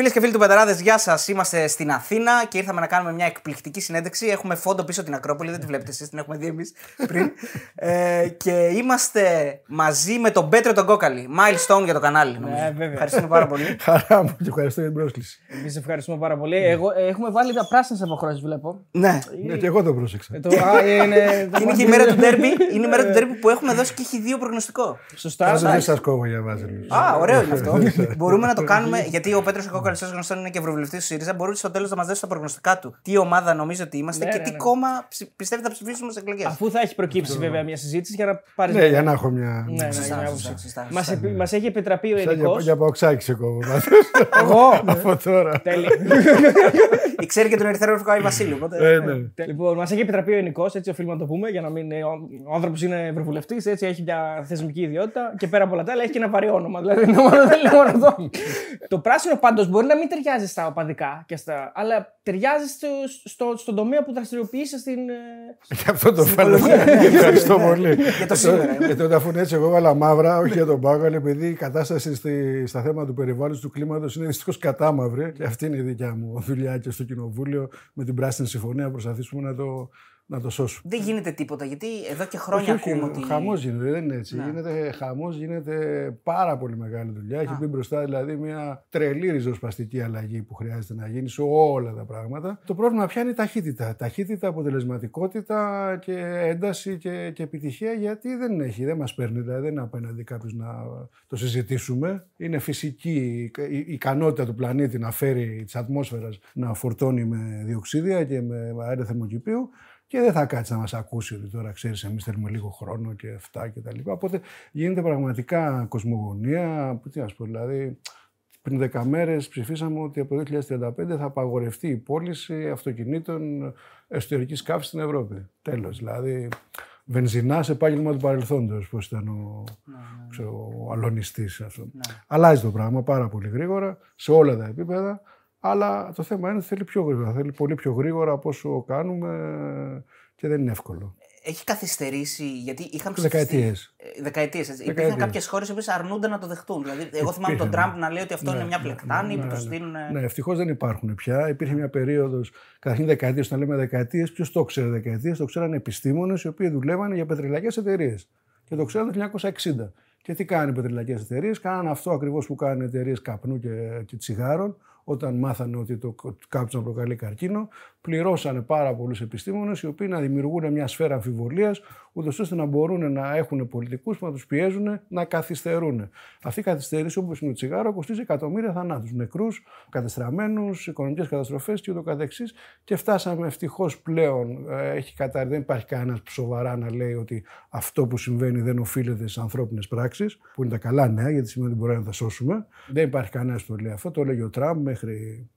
Φίλες και φίλοι του Betarades, γεια σας. Είμαστε στην Αθήνα και ήρθαμε να κάνουμε μια εκπληκτική συνέντευξη. Έχουμε φόντο πίσω την Ακρόπολη, δεν τη βλέπετε εσείς, την έχουμε δει εμείς πριν. ε, και είμαστε μαζί με τον Πέτρο τον Κόκκαλη. Milestone για το κανάλι. Ναι, βέβαια. Ευχαριστούμε πάρα πολύ. Χαρά μου και ευχαριστώ για την πρόσκληση. Εμείς ευχαριστούμε πάρα πολύ. Εγώ, ε, έχουμε βάλει τα πράσινα αποχρώσεις, βλέπω. ναι. Ναι, και εγώ το πρόσεξα. Ε, το, α, είναι, το Είναι και η μέρα του ντέρμπι. Είναι η μέρα του ντέρμπι που έχουμε δώσει και έχει δύο προγνωστικό. Σωστά. Άζω δεν εντάξει. σας κόβω για βάζελους. Α, ωραίο είναι αυτό. Μπορούμε να το κάνουμε, γιατί ο Πέτρος Κόκαλης, ω γνωστό, είναι και ευρωβουλευτής του ΣΥΡΙΖΑ. Μπορεί στο τέλος να μας δώσει τα προγνωστικά του. Τι ομάδα νομίζει ότι είμαστε Ναι, και ναι, τι ναι. κόμμα ψη- πιστεύει θα ψηφίσουμε στις εκλογές; Αφού θα έχει προκύψει βέβαια μια συζήτηση για να πάρει. Ναι, για να έχω μια. Ναι, ναι, Σωστά, μια σωστά, άποψη. σωστά, Μας σωστά. επι- Μας έχει επιτραπεί ο Σαν ειδικό. για, για παοξάκι σε κόβω. πάντως. Εγώ. Από τώρα. Τέλεια. Ξέρει και τον Ερυθρό Ρουφκάη Βασίλειο. οπότε- Ε, ναι. Λοιπόν, μας έχει επιτραπεί ο ειδικό, έτσι οφείλουμε να το πούμε, για να μην. Ο, ο άνθρωπος είναι ευρωβουλευτής, έτσι έχει μια θεσμική ιδιότητα και πέρα από όλα τα άλλα έχει και ένα βαρύ όνομα. Δηλαδή είναι μόνο, δεν είναι μόνο αυτό. το πράσινο πάντως μπορεί να μην ταιριάζει στα οπαδικά, και στα, αλλά ταιριάζει στο, στο, στον τομέα που δραστηριοποιείσαι στην. ε, Και αυτό το φάλα. Ευχαριστώ πολύ. Για το σήμερα. Γιατί τότε αφού είναι έτσι, εγώ έβαλα μαύρα, όχι για τον Πάγαλ, επειδή η κατάσταση στη, στα θέματα του περιβάλλοντος του κλίματος είναι δυστυχώς κατάμαυρη. Και αυτή είναι η δικιά μου δουλειά και στο Κοινοβούλιο με την Πράσινη Συμφωνία να προσπαθήσουμε να το, να το σώσουμε. Δεν γίνεται τίποτα γιατί εδώ και χρόνια ακούμε ότι. Χαμός γίνεται, δεν είναι έτσι. Ναι. Γίνεται χαμός, γίνεται πάρα πολύ μεγάλη δουλειά. Έχει μπει μπροστά δηλαδή μια τρελή ριζοσπαστική αλλαγή που χρειάζεται να γίνει σε όλα τα πράγματα. Το πρόβλημα πια είναι η ταχύτητα. Ταχύτητα, αποτελεσματικότητα και ένταση και, και επιτυχία γιατί δεν έχει, δεν μας παίρνει. Δηλαδή δεν είναι απέναντι κάποιος να το συζητήσουμε. Είναι φυσική η η ικανότητα του πλανήτη να φέρει τη ατμόσφαιρας να φορτώνει με διοξίδια και με αέρα θερμοκηπίου και δεν θα κάτσει να μας ακούσει ότι τώρα ξέρεις, εμείς θέλουμε λίγο χρόνο και αυτά και τα λοιπά. Οπότε γίνεται πραγματικά κοσμογονία. Τι να σου πω, δηλαδή, πριν 10 μέρες ψηφίσαμε ότι από το 2035 θα απαγορευτεί η πώληση αυτοκινήτων εσωτερικής καύσης στην Ευρώπη. Τέλος. Δηλαδή, βενζινά σε επάγγελμα του παρελθόντος, πώς ήταν ο, ξέρω, ο αλωνιστής αυτό. Αλλάζει το πράγμα πάρα πολύ γρήγορα σε όλα τα επίπεδα. Αλλά το θέμα είναι ότι θέλει πιο γρήγορα. Θέλει πολύ πιο γρήγορα από όσο κάνουμε και δεν είναι εύκολο. Έχει καθυστερήσει γιατί είχαν Δεκαετίες. Δεκαετίες. Υπήρχαν Δεκαετίες. κάποιες χώρες που αρνούνται να το δεχτούν. Δηλαδή, εγώ θυμάμαι τον Υπήρχαν. Τραμπ να λέει ότι αυτό είναι μια πλεκτάνη που το στείλουν. Ναι, ευτυχώς δεν υπάρχουν πια. Υπήρχε μια περίοδος, καταρχήν δεκαετίες, όταν λέμε δεκαετίες, ποιος το ξέρει δεκαετίες, το ξέραν επιστήμονες οι οποίοι δουλεύαν για πετρελαϊκές εταιρείες. Και το ξέραν το 1960. Και τι κάνουν οι πετρελαϊκές εταιρείες, κάναν αυτό ακριβώς που κάνουν εταιρείες καπνού και, και τσιγάρων, όταν μάθανε ότι το κάψιμο προκαλεί καρκίνο, πληρώσανε πάρα πολλούς επιστήμονες οι οποίοι να δημιουργούν μια σφαίρα αμφιβολίας, ούτως ώστε να μπορούν να έχουν πολιτικούς που να τους πιέζουν να καθυστερούν. Αυτή η καθυστέρηση, όπως είναι το τσιγάρο, κοστίζει εκατομμύρια θανάτους, νεκρούς, κατεστραμμένους, οικονομικές καταστροφές κ.ο.κ. Και φτάσαμε ευτυχώς πλέον, ε, έχει κατα... δεν υπάρχει κανένας που σοβαρά να λέει ότι αυτό που συμβαίνει δεν οφείλεται στις ανθρώπινες πράξεις, που είναι τα καλά νέα, γιατί σημαίνει ότι μπορεί να τα σώσουμε. Δεν υπάρχει κανένας που το λέει αυτό. Το λέγει ο Τραμπ μέχρι.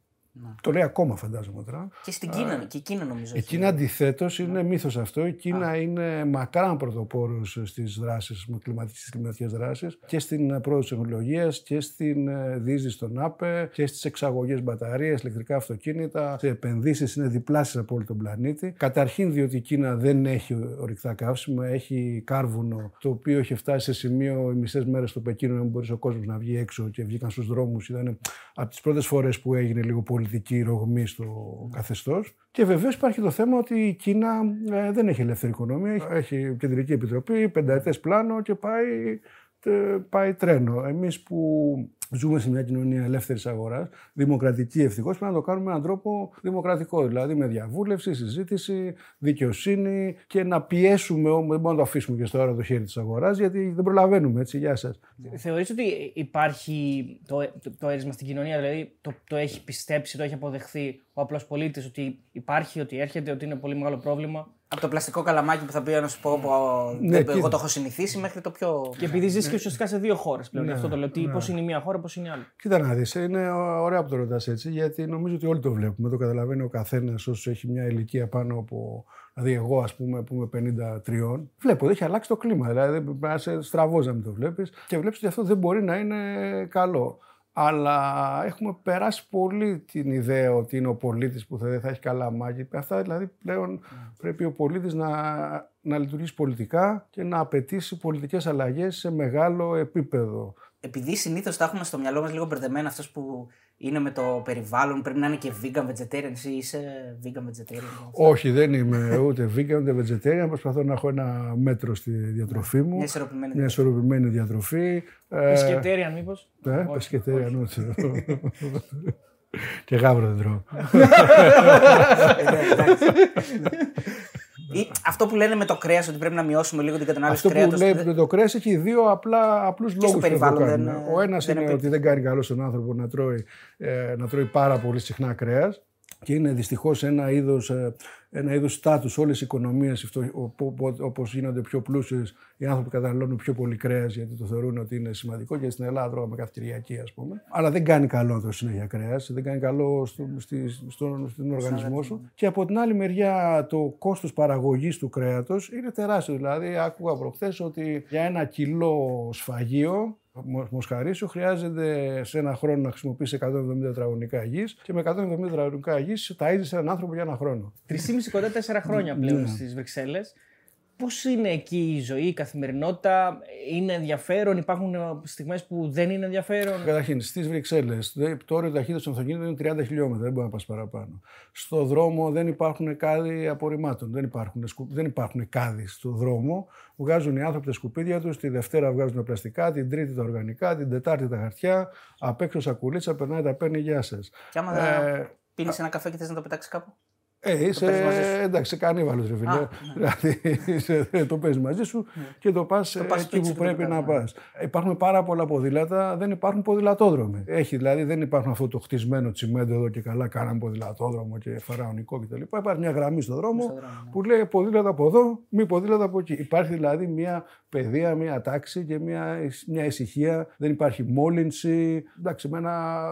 Το λέει ακόμα, φαντάζομαι ο Τραμπ. Και στην Κίνα, και η Κίνα νομίζω. Η έχει. Κίνα αντιθέτως είναι μύθος αυτό. Η Κίνα είναι μακράν πρωτοπόρος στις δράσεις, στις κλιματικές δράσεις και στην πρόοδος της τεχνολογίας και στην ε, διείσδυση των ΑΠΕ και στις εξαγωγές μπαταρίες, ηλεκτρικά αυτοκίνητα. Σε επενδύσεις είναι διπλάσιες από όλο τον πλανήτη. Καταρχήν διότι η Κίνα δεν έχει ορυκτά καύσιμα, έχει κάρβουνο το οποίο έχει φτάσει σε σημείο οι μισές μέρες στο Πεκίνο να μην μπορείς ο κόσμος να βγει έξω και βγήκαν στους δρόμους. Ήταν από τις πρώτες φορές που έγινε λίγο πολιτική ρογμή στο καθεστώς. Και βεβαίως υπάρχει το θέμα ότι η Κίνα ε, δεν έχει ελεύθερη οικονομία. Έχει κεντρική επιτροπή, πενταετές πλάνο και πάει, τε- πάει τρένο. Εμείς που ζούμε σε μια κοινωνία ελεύθερης αγοράς, δημοκρατική ευτυχώς, πρέπει να το κάνουμε με έναν τρόπο δημοκρατικό. Δηλαδή με διαβούλευση, συζήτηση, δικαιοσύνη και να πιέσουμε όμως. Δεν μπορούμε να το αφήσουμε και στο ώρα το χέρι της αγοράς, γιατί δεν προλαβαίνουμε έτσι. Γεια σας. Θεωρείς ότι υπάρχει το, το, το έρισμα στην κοινωνία, δηλαδή το, το έχει πιστέψει, το έχει αποδεχθεί ο απλός πολίτης ότι υπάρχει, ότι έρχεται, ότι είναι πολύ μεγάλο πρόβλημα. Από το πλαστικό καλαμάκι που θα πει να σου πω, πω Ναι, δεν- κοίτα. εγώ το έχω συνηθίσει μέχρι το πιο. Και επειδή ζεις και ουσιαστικά σε δύο χώρες πλέον, γι' Ναι, αυτό το λέω. Τι, Πώς είναι η μία χώρα, πώς είναι η άλλη. Κοίτα να δεις, είναι ωραία που το ρωτάς έτσι, γιατί νομίζω ότι όλοι το βλέπουμε. Το καταλαβαίνει ο καθένας όσο έχει μια ηλικία πάνω από. Δηλαδή, εγώ, ας πούμε, που είμαι 53, βλέπω ότι έχει αλλάξει το κλίμα. Δηλαδή, πρέπει να είσαι στραβό να μην το βλέπεις και βλέπεις ότι αυτό δεν μπορεί να είναι καλό. Αλλά έχουμε περάσει πολύ την ιδέα ότι είναι ο πολίτης που θα, δεν θα έχει καλά μάγια. Αυτά δηλαδή πλέον πρέπει ο πολίτης να, να λειτουργήσει πολιτικά και να απαιτήσει πολιτικές αλλαγές σε μεγάλο επίπεδο. επειδή συνήθως τα έχουμε στο μυαλό μας λίγο μπερδεμένα αυτός που είναι με το περιβάλλον, πρέπει να είναι και vegan vegetarian. Εσύ είσαι vegan vegetarian. Όχι, δεν είμαι ούτε vegan ούτε vegetarian. Προσπαθώ να έχω ένα μέτρο στη διατροφή μου. Μια ισορροπημένη, μια ισορροπημένη διατροφή. Πεσκετέριαν, μήπως; Ναι, πεσκετέριαν, όχι. Και γάβρο δεν τρώω. Ή αυτό που λένε με το κρέας, ότι πρέπει να μειώσουμε λίγο την κατανάλωση κρέατο. Αυτό που λέει με το κρέας έχει δύο απλά απλούς λόγους. Δεν, Ο ένας είναι ότι δεν κάνει καλό στον άνθρωπο να τρώει, ε, να τρώει πάρα πολύ συχνά κρέας και είναι δυστυχώς ένα είδος, ε, ένα είδος στάτους όλες οι οικονομίες όπως γίνονται πιο πλούσιες οι άνθρωποι καταναλώνουν πιο πολύ κρέας γιατί το θεωρούν ότι είναι σημαντικό και στην Ελλάδα τρώγαμε κάθε Κυριακή ας πούμε. Αλλά δεν κάνει καλό το συνέχεια κρέας δεν κάνει καλό στο, στη, στο, στον οργανισμό σου. Και από την άλλη μεριά το κόστος παραγωγής του κρέατος είναι τεράστιο. Δηλαδή άκουγα προχθές ότι για ένα κιλό σφαγείο Μοσχαρίσιο χρειάζεται σε ένα χρόνο να χρησιμοποιήσει 170 τετραγωνικά γης και με 170 τετραγωνικά γης ταΐζεις έναν άνθρωπο για ένα χρόνο. 3,5 κοντά 4 χρόνια πλέον ναι. στις Βρυξέλλες. Πώς είναι εκεί η ζωή, η καθημερινότητα, είναι ενδιαφέρον, υπάρχουν στιγμές που δεν είναι ενδιαφέρον; Καταρχήν, στις Βρυξέλλες, το όριο ταχύτητα των αυτοκίνητων είναι 30 χιλιόμετρα, δεν μπορεί να πας παραπάνω. Στο δρόμο δεν υπάρχουν κάδοι απορριμμάτων, δεν υπάρχουν, δεν υπάρχουν κάδοι στο δρόμο. Βγάζουν οι άνθρωποι τα σκουπίδια τους, τη Δευτέρα βγάζουν τα πλαστικά, την Τρίτη τα οργανικά, την Τετάρτη τα χαρτιά. Απ' έξω σακουλίτσα περνάει τα παίρνει, γεια σας. Και άμα ε, πίνεις ένα καφέ και θες να το πετάξεις κάπου; Ε, είσαι, εντάξει, κανίβαλος ρε φίλε. Ναι. Δηλαδή, το παίζεις μαζί σου ναι. και το πας, το εκεί που πρέπει να πας. Υπάρχουν πάρα πολλά ποδήλατα, δεν υπάρχουν ποδηλατόδρομοι. Έχει, δηλαδή δεν υπάρχουν αυτό το χτισμένο τσιμέντο εδώ και καλά κάναμε ποδηλατόδρομο και φαραωνικό κτλ. Υπάρχει μια γραμμή στο δρόμο ναι. που λέει ποδήλατα από εδώ, μη ποδήλατα από εκεί. Υπάρχει δηλαδή μια παιδεία, μια τάξη και μια, μια ησυχία. Δεν υπάρχει μόλυνση. Εντάξει, εμένα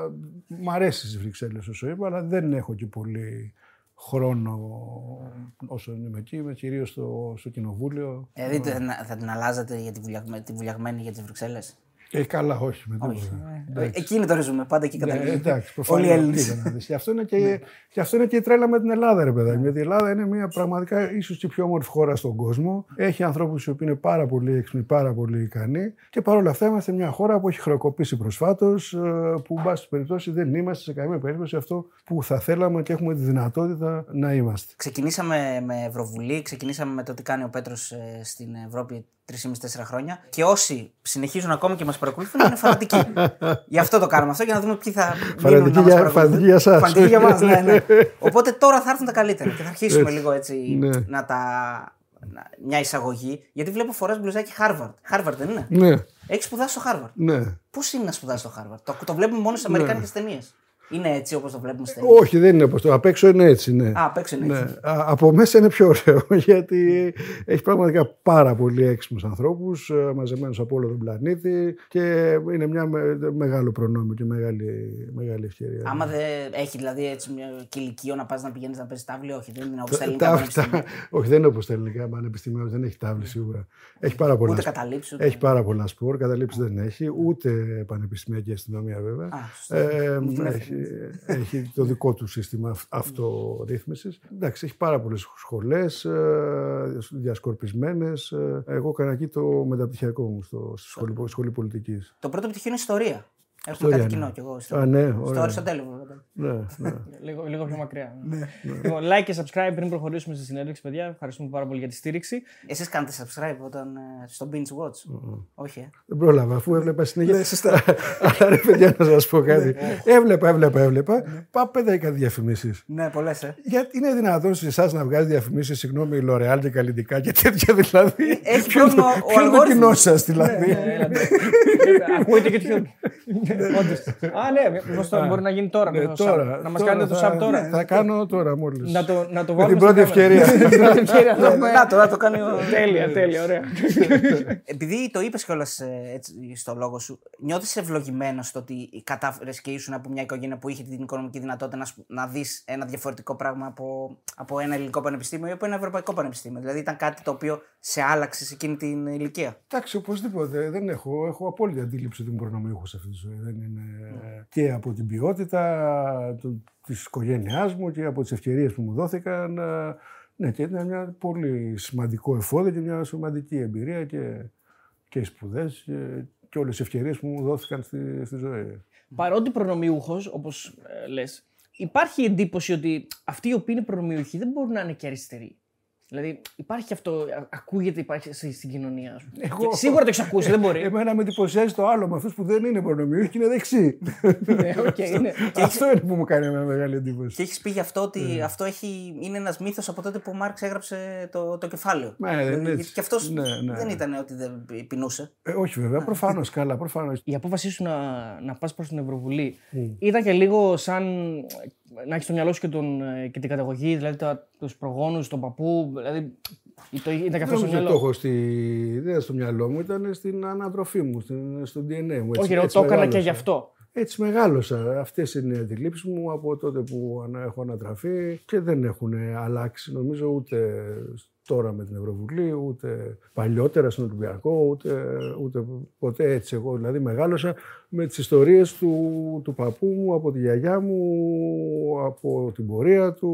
μ' αρέσει στις Βρυξέλλες όσο είπα, αλλά δεν έχω και πολύ χρόνο όσο είμαι εκεί, είμαι κυρίως στο, στο κοινοβούλιο. Ε, δείτε, θα την αλλάζατε για τη, βουλια, τη βουλιαγμένη για τις Βρυξέλλες; Ε, καλά, όχι. Με όχι. Ε, εκείνη το ρίζουμε, πάντα εκεί καταλήγει. Ναι, εντάξει, Όλοι οι Έλληνες. και, αυτό είναι και, ναι. και αυτό είναι και η τρέλα με την Ελλάδα, ρε παιδάκι. Γιατί η Ελλάδα είναι μια πραγματικά ίσως και πιο όμορφη χώρα στον κόσμο. Έχει ανθρώπους οι οποίοι είναι πάρα πολύ έξυπνοι, πάρα πολύ ικανοί. Και παρόλα αυτά είμαστε μια χώρα που έχει χρεοκοπήσει προσφάτως, ε, που, εν πάση περιπτώσει, δεν είμαστε σε καμία περίπτωση αυτό που θα θέλαμε και έχουμε τη δυνατότητα να είμαστε. Ξεκινήσαμε με Ευρωβουλή, ξεκινήσαμε με το τι κάνει ο Πέτρος ε, στην Ευρώπη 3,5-4 χρόνια. Και όσοι συνεχίζουν ακόμα και μας παρακολουθούν είναι φανατικοί. Γι' αυτό το κάνουμε αυτό για να δούμε ποιοι θα μείνουν να μας Φανατικοί για εσά. Φανατικοί για μας, ναι, ναι. Οπότε τώρα θα έρθουν τα καλύτερα και θα αρχίσουμε λίγο έτσι ναι. να τα. Μια εισαγωγή. Γιατί βλέπω φορές μπλουζάκι Harvard. Harvard δεν είναι; Ναι. Έχεις σπουδάσει στο Harvard. Ναι. Πώς είναι να σπουδάσεις στο Harvard; Το, το βλέπουμε μόνο στις ναι. Αμερικάνικες ταινίες. Είναι έτσι όπως το βλέπουμε στην Όχι, δεν είναι όπως το. Απ' έξω είναι έτσι. Ναι. Α, απ' έξω είναι έτσι. Ναι. από μέσα είναι πιο ωραίο γιατί έχει πραγματικά πάρα πολύ έξυπνους ανθρώπους ε, μαζεμένους από όλο τον πλανήτη και είναι μια μεγάλο προνόμιο και μεγάλη, μεγάλη ευκαιρία. Άμα δεν έχει δηλαδή έτσι μια κηλικείο να πας να πηγαίνεις να παίζεις τάβλη, όχι, δεν είναι όπως τα ελληνικά. όχι, δεν είναι όπως τα ελληνικά πανεπιστήμια, δεν έχει τάβλη σίγουρα. Έχει πάρα πολλά, ούτε καταλήψεις. Έχει πάρα πολλά σπορ, καταλήψεις δεν έχει, ούτε πανεπιστημιακή αστυνομία βέβαια. Α, ε, έχει, έχει το δικό του σύστημα αυτορύθμισης. Εντάξει, έχει πάρα πολλές σχολές, ε, διασκορπισμένες. Ε, εγώ έκανα εκεί το μεταπτυχιακό μου στο, στη σχολή, σχολή πολιτικής. Το πρώτο πτυχίο είναι ιστορία. Έχουμε κάτι κοινό κι εγώ. Στο, Α, ναι, στο Αριστοτέλειο. Ναι, ναι. λίγο, λίγο πιο μακριά. Ναι. ναι. Λοιπόν, like και subscribe πριν προχωρήσουμε στη συνέντευξη, παιδιά. Ευχαριστούμε πάρα πολύ για τη στήριξη. Εσείς κάνετε subscribe όταν, ε, στο Binge Watch; Mm-hmm. Όχι, ε. Δεν πρόλαβα, αφού έβλεπα συνέχεια. Ναι, σωστά. Αλλά ρε παιδιά, να σας πω κάτι. έβλεπα, έβλεπα, έβλεπα. Πάω πέντε κάτι διαφημίσεις. Ναι, πολλές, ε. Γιατί είναι δυνατόν σε εσάς να βγάζει διαφημίσεις, συγγνώμη, Λορεάλ και καλλιτικά και τέτοια δηλαδή; Έχει ποιος είναι το κοινός σας δηλαδή; Ακούετε και ποιο. Α, ναι, πώ το μπορεί να γίνει τώρα. Ναι, τώρα να μας κάνετε το σαμ τώρα. Θα κάνω τώρα μόλις. Να το, να το βάλουμε. Την πρώτη ευκαιρία. Να το, να το κάνει. Τέλεια, τέλεια, ωραία. Επειδή το είπες κιόλας ε, στο λόγο σου, νιώθεις ευλογημένος στο ότι κατάφερες και ήσουν από μια οικογένεια που είχε την οικονομική δυνατότητα να δεις ένα διαφορετικό πράγμα από, από ένα ελληνικό πανεπιστήμιο ή από ένα ευρωπαϊκό πανεπιστήμιο; Δηλαδή ήταν κάτι το οποίο σε άλλαξε σε εκείνη την ηλικία; Εντάξει, οπωσδήποτε. Δεν έχω, έχω απόλυτη αντίληψη ότι είμαι προνομιούχος σε αυτή τη ζωή. Δεν είναι ναι. και από την ποιότητα της οικογένειάς μου και από τις ευκαιρίες που μου δόθηκαν. Ε, ναι, και ήταν μια πολύ σημαντικό εφόδιο και μια σημαντική εμπειρία και, και σπουδές και όλες οι ευκαιρίες που μου δόθηκαν στη, στη ζωή. Παρότι προνομιούχος, όπως ε, λες, υπάρχει εντύπωση ότι αυτοί οι οποίοι είναι προνομιούχοι δεν μπορούν να είναι και αριστεροί. Δηλαδή υπάρχει αυτό, α- ακούγεται υπάρχει στη- στην κοινωνία. ας πούμε. Εγώ- Και Σίγουρα το έχεις ακούσει, δεν μπορεί. Εμένα με εντυπωσιάζει το άλλο με αυτούς που δεν είναι προνομιούχοι και είναι δεξιοί. Ναι, οκ, είναι. Αυτό είναι που μου κάνει μια μεγάλη εντύπωση. Και έχεις πει γι' αυτό ότι αυτό έχει, είναι ένας μύθος από τότε που ο Μαρξ έγραψε το, το κεφάλαιο. Ναι, δεν είναι Γιατί έτσι. και αυτός Ναι, ναι, δεν ναι. ήταν ότι δεν πεινούσε. Ε, όχι βέβαια, προφανώς καλά, προφανώς. Η απόφασή σου να, να πας προς την Ευρωβουλή ήταν και λίγο σαν να έχεις στο μυαλό σου και, τον, ε, και την καταγωγή, δηλαδή τα, τους προγόνους, τον παππού, δηλαδή το, ήταν και αυτό στο Δεν το μυαλό. έχω στη... δεν ήταν στο μυαλό μου, ήταν στην ανατροφή μου, στην... στο DNA μου. Έτσι, Όχι, ρε, έτσι το έκανα και μεγάλωσα. γι' αυτό. Έτσι μεγάλωσα. Αυτές είναι οι αντιλήψεις μου από τότε που ανα- έχω ανατραφεί και δεν έχουν αλλάξει νομίζω ούτε τώρα με την Ευρωβουλή, ούτε παλιότερα στον Ολυμπιακό, ούτε, ούτε ποτέ έτσι. Εγώ δηλαδή μεγάλωσα με τις ιστορίες του, του παππού μου, από τη γιαγιά μου, από την πορεία του,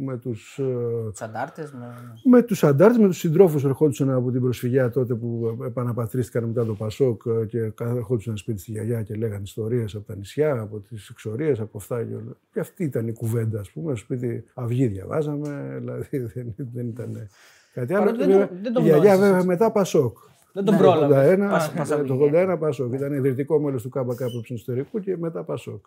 με τους, ε, Τους αντάρτες. Με... με τους αντάρτες, με τους συντρόφους που ερχόντουσαν από την προσφυγιά τότε που επαναπατρίστηκαν μετά το Πασόκ ε, και ερχόντουσαν σπίτι στη γιαγιά και λέγανε ιστορίες από τα νησιά, από τις εξορίες, από αυτά και όλα. Και αυτή ήταν η κουβέντα, ας πούμε. Στο σπίτι αυγή διαβάζαμε, δηλαδή δεν, δεν ήταν κάτι άλλο. Παρότι δεν το- Βέβαια, δεν το η γιαγιά γνώρισες, βέβαια έτσι. μετά Πασόκ. Δεν τον Ναι, Το πρόλαβε. 81, Πάσα- πάσα το βγήκε. 81 Πασόκ. Ήταν ιδρυτικό μέλος του ΚΚ Εσωτερικού και μετά Πασόκ.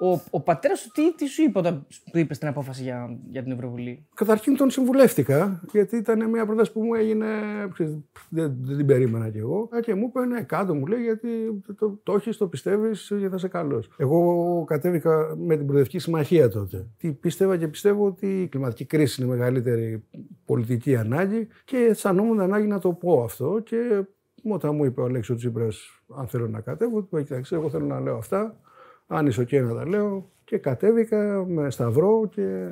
Ο, ο πατέρας σου τι, τι σου είπε όταν του είπες την απόφαση για, για την Ευρωβουλή; Καταρχήν τον συμβουλεύτηκα, γιατί ήταν μια πρόταση που μου έγινε. ξέρεις, Δεν, δεν την περίμενα κι εγώ. Α, Και μου είπε: Ναι, κάτω μου λέει, γιατί το, το, το έχεις, το πιστεύεις και θα είσαι καλό. Εγώ κατέβηκα με την Προεδρική Συμμαχία τότε. Τι πίστευα και πιστεύω ότι η κλιματική κρίση είναι η μεγαλύτερη πολιτική ανάγκη και αισθανόμουν ανάγκη να το πω αυτό. Και όταν μου είπε ο Αλέξο Τσίπρας αν θέλω να κατέβω, του είπα: Κοιτάξτε, εγώ θέλω να λέω αυτά. Αν είσαι OK να τα λέω. Και κατέβηκα με σταυρό και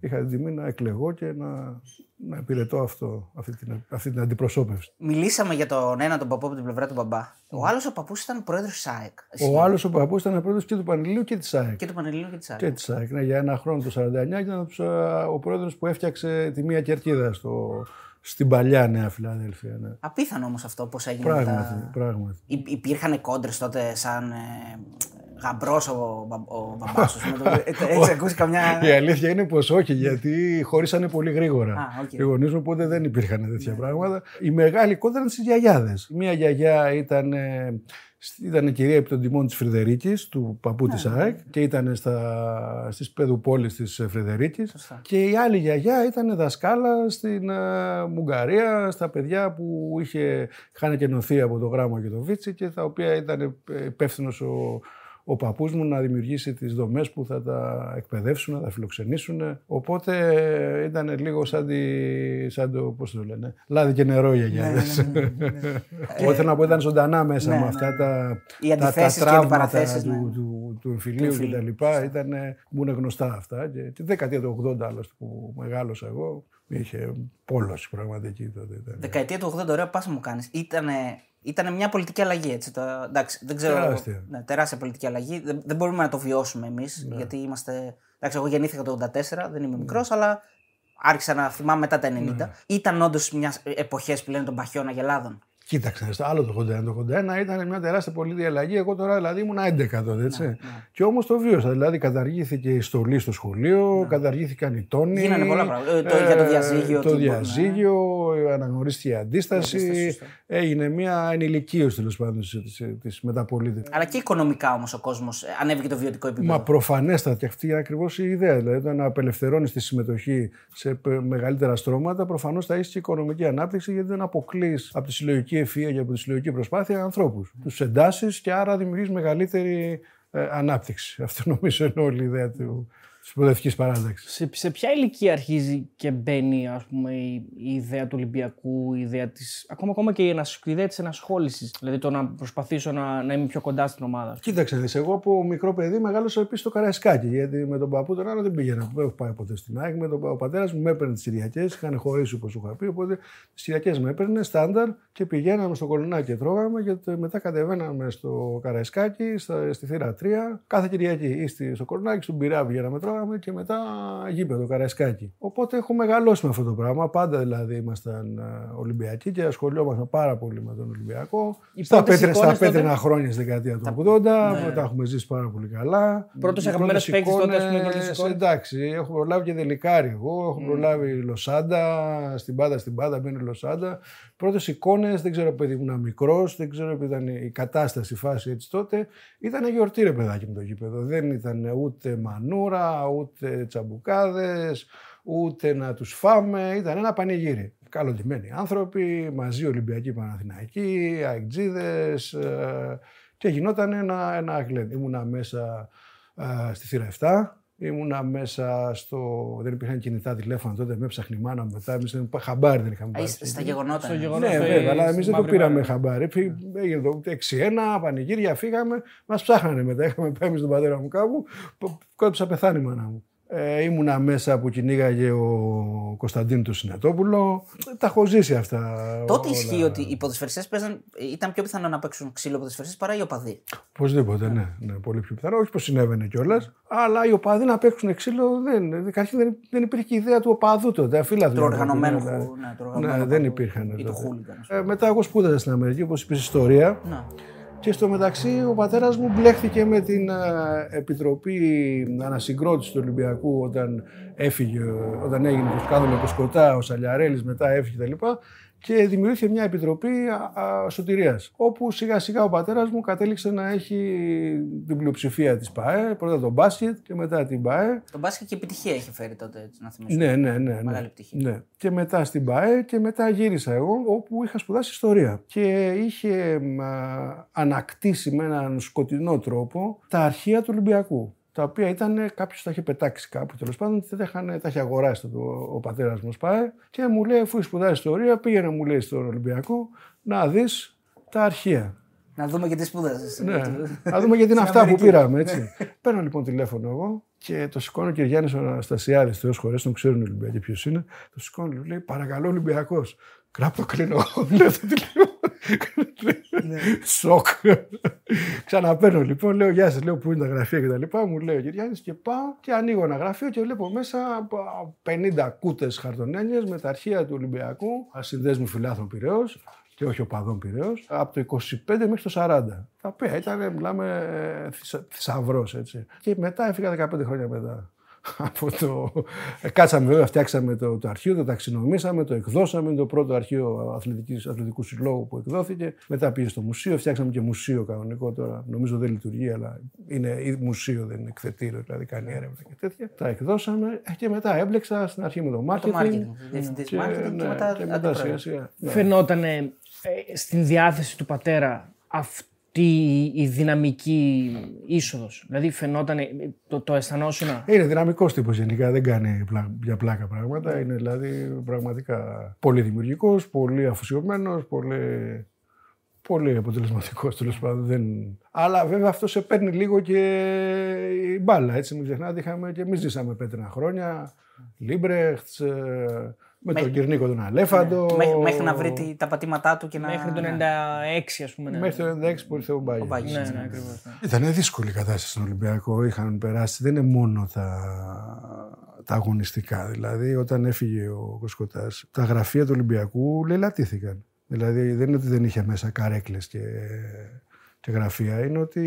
είχα την τιμή να εκλεγώ και να, να υπηρετώ αυτό, αυτή, την, αυτή την αντιπροσώπευση. Μιλήσαμε για τον ένα τον παππού από την πλευρά του μπαμπά. Ο άλλος ο παππούς ήταν πρόεδρος της ΑΕΚ. Ο άλλος ο παππούς ήταν πρόεδρος και του Πανελλήνιου και της ΑΕΚ. Και του Πανελλήνιου και της ΑΕΚ. Και της ΑΕΚ. Ναι, για ένα χρόνο το 49 και ήταν τους, α, ο πρόεδρος που έφτιαξε τη μία κερκίδα στο, στην παλιά Νέα Φιλαδέλφια. Ναι. Απίθανο όμως αυτό πώς έγινε. Πράγματι, μετά. πράγματι. Υ- Υπήρχαν κόντρες τότε σαν ε, γαμπρός ο, μπα- ο μπαμπάς σου. Έχει ακούσει καμιά. Η αλήθεια είναι πως όχι, γιατί χωρίσανε πολύ γρήγορα. Α, οκ. Οι γονείς μου οπότε δεν υπήρχαν τέτοια πράγματα. Η μεγάλη κόντρα ήταν στις γιαγιάδες. Μία γιαγιά ήταν, ε, ήταν η κυρία επί των τιμών της Φρυδερίκης, του παππού της ΑΕΚ, και ήταν στις παιδουπόλεις της Φρυδερίκης. Σωστά. Και η άλλη γιαγιά ήταν δασκάλα στην ε, Μουγγαρία, στα παιδιά που είχε, είχαν κενωθεί από το γράμμα και το βίτσι και τα οποία ήταν υπεύθυνος ο, ο παππούς μου να δημιουργήσει τις δομές που θα τα εκπαιδεύσουν, να τα φιλοξενήσουν. Οπότε ε, ήταν λίγο σαν, τη, σαν το, πώς το λένε, λάδι και νερό οι γιαγιάδες. Εγώ θέλω να πω ήταν ζωντανά μέσα Ναι, με ναι, αυτά ναι. τα, Οι τα, αντιθέσεις και οι τραύματα αντιπαραθέσεις, του, ναι. του, του εμφυλίου εμφυλίου, και τα λοιπά. Ήταν, μου είναι γνωστά αυτά. Και τη δεκαετία του 80 άλλωστε που μεγάλωσα εγώ, είχε πόλωση πραγματική τότε. Ήταν. Δεκαετία του 80, ωραίο πάσα μου κάνεις. Ήτανε, ήτανε μια πολιτική αλλαγή. Έτσι, το, εντάξει, δεν ξέρω. Τεράστια. Ναι, τεράστια πολιτική αλλαγή. Δεν, δεν μπορούμε να το βιώσουμε εμείς. Ναι. Γιατί είμαστε. Εντάξει, εγώ γεννήθηκα το 84, δεν είμαι μικρός, αλλά άρχισα να θυμάμαι μετά τα 90. Ναι. Ήταν όντως μιας εποχές που λένε των παχιών αγελάδων. Κοίταξε, στο άλλο το 81. Το 81 ήταν μια τεράστια πολιτική αλλαγή. Εγώ τώρα δηλαδή ήμουν 11 τότε, έτσι. Ναι, Και όμως το βίωσα. Δηλαδή καταργήθηκε η στολή στο σχολείο, καταργήθηκαν οι τόνοι. Ναι. Γίνανε πολλά πράγματα. Ε, το- για το διαζύγιο, Το τι μπορούμε, διαζύγιο, αναγνωρίστηκε η αντίσταση. Η αντίσταση, σωστά. έγινε μια ενηλικίωση τέλος πάντων της μεταπολίτευσης. Αλλά και οικονομικά όμως ο κόσμος ανέβηκε το βιωτικό επίπεδο. Μα προφανέστατα και αυτή είναι ακριβώς η ιδέα. Δηλαδή, το να απελευθερώνεις τη συμμετοχή σε πε- μεγαλύτερα στρώματα, προφανώς θα έχεις και οικονομική ανάπτυξη, γιατί δεν αποκλείς από τη συλλογική ευφυα και από τη συλλογική προσπάθεια ανθρώπους. Τους εντάσσει και άρα δημιουργείς μεγαλύτερη ε, ανάπτυξη. Αυτό νομίζω είναι όλη η ιδέα του, της προοδευτική παράταξης. Σε, σε ποια ηλικία αρχίζει και μπαίνει ας πούμε, η, η ιδέα του Ολυμπιακού, η ιδέα της, ακόμα, ακόμα και η, ενασ- η ιδέα της ενασχόλησης, δηλαδή το να προσπαθήσω να, να είμαι πιο κοντά στην ομάδα. Κοίταξε, δεις, εγώ από μικρό παιδί μεγάλωσα επίσης στο Καραϊσκάκι. Γιατί με τον παππού τον άλλο δεν πήγαινα. Δεν έχω πάει ποτέ στην ΑΕΚ. Με τον, ο πατέρας μου με έπαιρνε τις Κυριακές. Είχαν χωρίσει όπως σου είχα πει. Οπότε τις Κυριακές με έπαιρνε στάνταρ και πηγαίναμε στο κολονάκι και τρώγαμε. Και τε- μετά κατεβαίναμε στο Καραϊσκάκι, στα, στη θύρα 3. Κάθε Κυριακή ή στη, στο κολονάκι, στον Πειρά πηγαίναμε τρώγαμε. τρώγαμε και μετά γήπεδο, καραϊσκάκι. Οπότε έχω μεγαλώσει με αυτό το πράγμα. Πάντα δηλαδή ήμασταν ε, Ολυμπιακοί και ασχολιόμασταν πάρα πολύ με τον Ολυμπιακό. Οι Στα, πρώτες πέτρε, στα εικόνες πέτρινα τότε; χρόνια στη δεκαετία του 80, Ναι. μετά έχουμε ζήσει πάρα πολύ καλά. Πρώτος Οι αγαπημένος πρώτες παίκτης τότε, ας πούμε, οι εικόνες, πρώτες εικόνες. Εντάξει, έχω προλάβει και δελικάρι εγώ, έχω προλάβει Λοσάντα, στην πάντα στην πάντα μπαίνει Λοσάντα. Πρώτες εικόνες, δεν ξέρω επειδή ήμουν μικρός, δεν ξέρω επειδή ήταν η κατάσταση, η φάση έτσι τότε. Ήταν γιορτή ρε παιδάκι με το γήπεδο. Δεν ήταν ούτε μανούρα, ούτε τσαμπουκάδες, ούτε να τους φάμε. Ήταν ένα πανηγύρι. Καλοντημένοι άνθρωποι, μαζί Ολυμπιακοί Παναθηναϊκοί, αεκτζίδε. Και γινόταν ένα, ένα γλέντ. Ήμουνα μέσα ε, στη θύρα 7. Ήμουνα μέσα στο. Δεν υπήρχαν κινητά τηλέφωνα τότε, με έψαχνε η μάνα μου μετά. Εμείς δεν χαμπάρι δεν είχαμε Α, πάρει. είστε Στα γεγονότα. Στο ναι. γεγονός. Ναι, στο- βέβαια, αλλά εμείς στη δεν το Μαύρη πήραμε Μέρα. χαμπάρι. Φύ- Έγινε το 6-1, πανηγύρια, φύγαμε. Μας ψάχνανε μετά. Είχαμε πάει με τον πατέρα μου κάπου. π- Κόντουσα πεθάνει η μάνα μου. Ε, ήμουνα μέσα που κυνήγαγε ο Κωνσταντίνου του Συνετόπουλο. Τα έχω ζήσει αυτά. Τότε όλα. ισχύει ότι οι ποδοσφαιριστές παίζαν, ήταν πιο πιθανό να παίξουν ξύλο ποδοσφαιριστές παρά οι οπαδοί. Οπωσδήποτε, ναι, ναι, πολύ πιο πιθανό. Όχι πως συνέβαινε κιόλας. Αλλά οι οπαδοί να παίξουν ξύλο δεν. Καταρχήν δεν, δεν υπήρχε και ιδέα του οπαδού τότε. Αφίλατο. Του οργανωμένου ναι, χου- ναι, του ναι, οργανωμένου δεν οπαδού υπήρχαν. ή του τότε. χούλιγκαν, ας Ε, μετά εγώ σπούδασα στην Αμερική, όπως είπες, ιστορία. Να. Και στο μεταξύ ο πατέρας μου μπλέχθηκε με την ε, Επιτροπή Ανασυγκρότησης του Ολυμπιακού όταν έφυγε, όταν έγινε το σκάνδαλο με το Σκοτά, ο Σαλιαρέλης μετά έφυγε κτλ. Και δημιουργήθηκε μια επιτροπή α, α, σωτηρίας, όπου σιγά σιγά ο πατέρας μου κατέληξε να έχει την πλειοψηφία της ΠΑΕ, πρώτα τον μπάσκετ και μετά την ΠΑΕ. Το μπάσκετ και επιτυχία έχει φέρει τότε, έτσι, να θυμίσουμε. Ναι, ναι, ναι. ναι. Μεγάλη πτυχή. ναι. Και μετά στην ΠΑΕ και μετά γύρισα εγώ όπου είχα σπουδάσει ιστορία. Και είχε μ, α, ανακτήσει με έναν σκοτεινό τρόπο τα αρχεία του Ολυμπιακού. Τα οποία ήταν, κάποιος τα είχε πετάξει κάπου τέλος πάντων, τα, είχαν, τα είχε αγοράσει το, ο πατέρας μου ΣΠΑΕ και μου λέει, αφού σπουδάζει ιστορία, πήγαινε μου λέει στον Ολυμπιακό να δεις τα αρχεία. Να δούμε και τι σπούδασες. Ναι. Να δούμε γιατί είναι Στην αυτά που Αμερική. πήραμε. Έτσι. Παίρνω λοιπόν τηλέφωνο εγώ και το σηκώνω και Γιάννης Αναστασιάδης, Θεός χωρέ, τον ξέρουν οι Ολυμπιακοί ποιος είναι. Το σηκώνω, του λέει Παρακαλώ Ολυμπιακός. Κράπτο κλείνω εγώ. Λέω το τηλέφωνο. Σοκ. Ξαναπαίρνω λοιπόν, λέω Γεια σας, λέω πού είναι τα γραφεία κτλ. Μου λέει ο Γιάννη και πάω και ανοίγω ένα γραφείο και βλέπω μέσα από 50 κούτες χαρτονένιες με τα αρχεία του Ολυμπιακού, ασυνδέσμου φιλάθλων Πυραιός και όχι οπαδών Πυραιός, από το 25 μέχρι το 40. Τα οποία ήταν, μιλάμε, θησαυρός έτσι. Και μετά έφυγα 15 χρόνια μετά. Από το... Ε, Κάτσαμε βέβαια, φτιάξαμε το, το αρχείο, το ταξινομήσαμε, το εκδώσαμε. Είναι το πρώτο αρχείο αθλητικής, αθλητικού συλλόγου που εκδόθηκε. Μετά πήγε στο μουσείο, φτιάξαμε και μουσείο κανονικό τώρα. Νομίζω δεν λειτουργεί, αλλά είναι ή μουσείο, δεν είναι εκθετήριο, δηλαδή κάνει έρευνα και τέτοια. Τα εκδώσαμε ε, και μετά έμπλεξα στην αρχή με το Το marketing. marketing. Διευθυντής Και, marketing και ναι, μετά και μετά αντιπρόεδρος. σιγά σιγά. ναι. Φαινόταν στην διάθεση του πατέρα αυτή η δυναμική είσοδος. Δηλαδή φαινόταν, το, το αισθανόσουν. Είναι δυναμικός τύπος γενικά, δεν κάνει πλα- για πλάκα πράγματα. Είναι δηλαδή πραγματικά πολύ δημιουργικός, πολύ αφοσιωμένος, πολύ, πολύ αποτελεσματικός τέλος πάντων. Δεν... Αλλά βέβαια αυτό σε παίρνει λίγο και η μπάλα. Έτσι, μην ξεχνάτε, είχαμε και εμείς ζήσαμε πέτρινα χρόνια. Λίμπρεχτς, με τον Μέχρι- Κυρνίκο τον Αλέφαντο. Ναι. Μέχρι, μέχρι να βρει τι- τα πατήματά του και να. Μέχρι το 96 ναι. ας πούμε. ναι. Μέχρι το 96 που ήρθε ο Μπάγιο. Ο Μπάγιος. Ναι, ναι, ακριβώς. ναι. Ήταν δύσκολη η κατάσταση στον Ολυμπιακό. Είχαν περάσει, δεν είναι μόνο τα, τα αγωνιστικά. Δηλαδή, όταν έφυγε ο Κοσκοτάς, τα γραφεία του Ολυμπιακού λελατήθηκαν. Δηλαδή, δεν είναι ότι δεν είχε μέσα καρέκλες και, και γραφεία, είναι ότι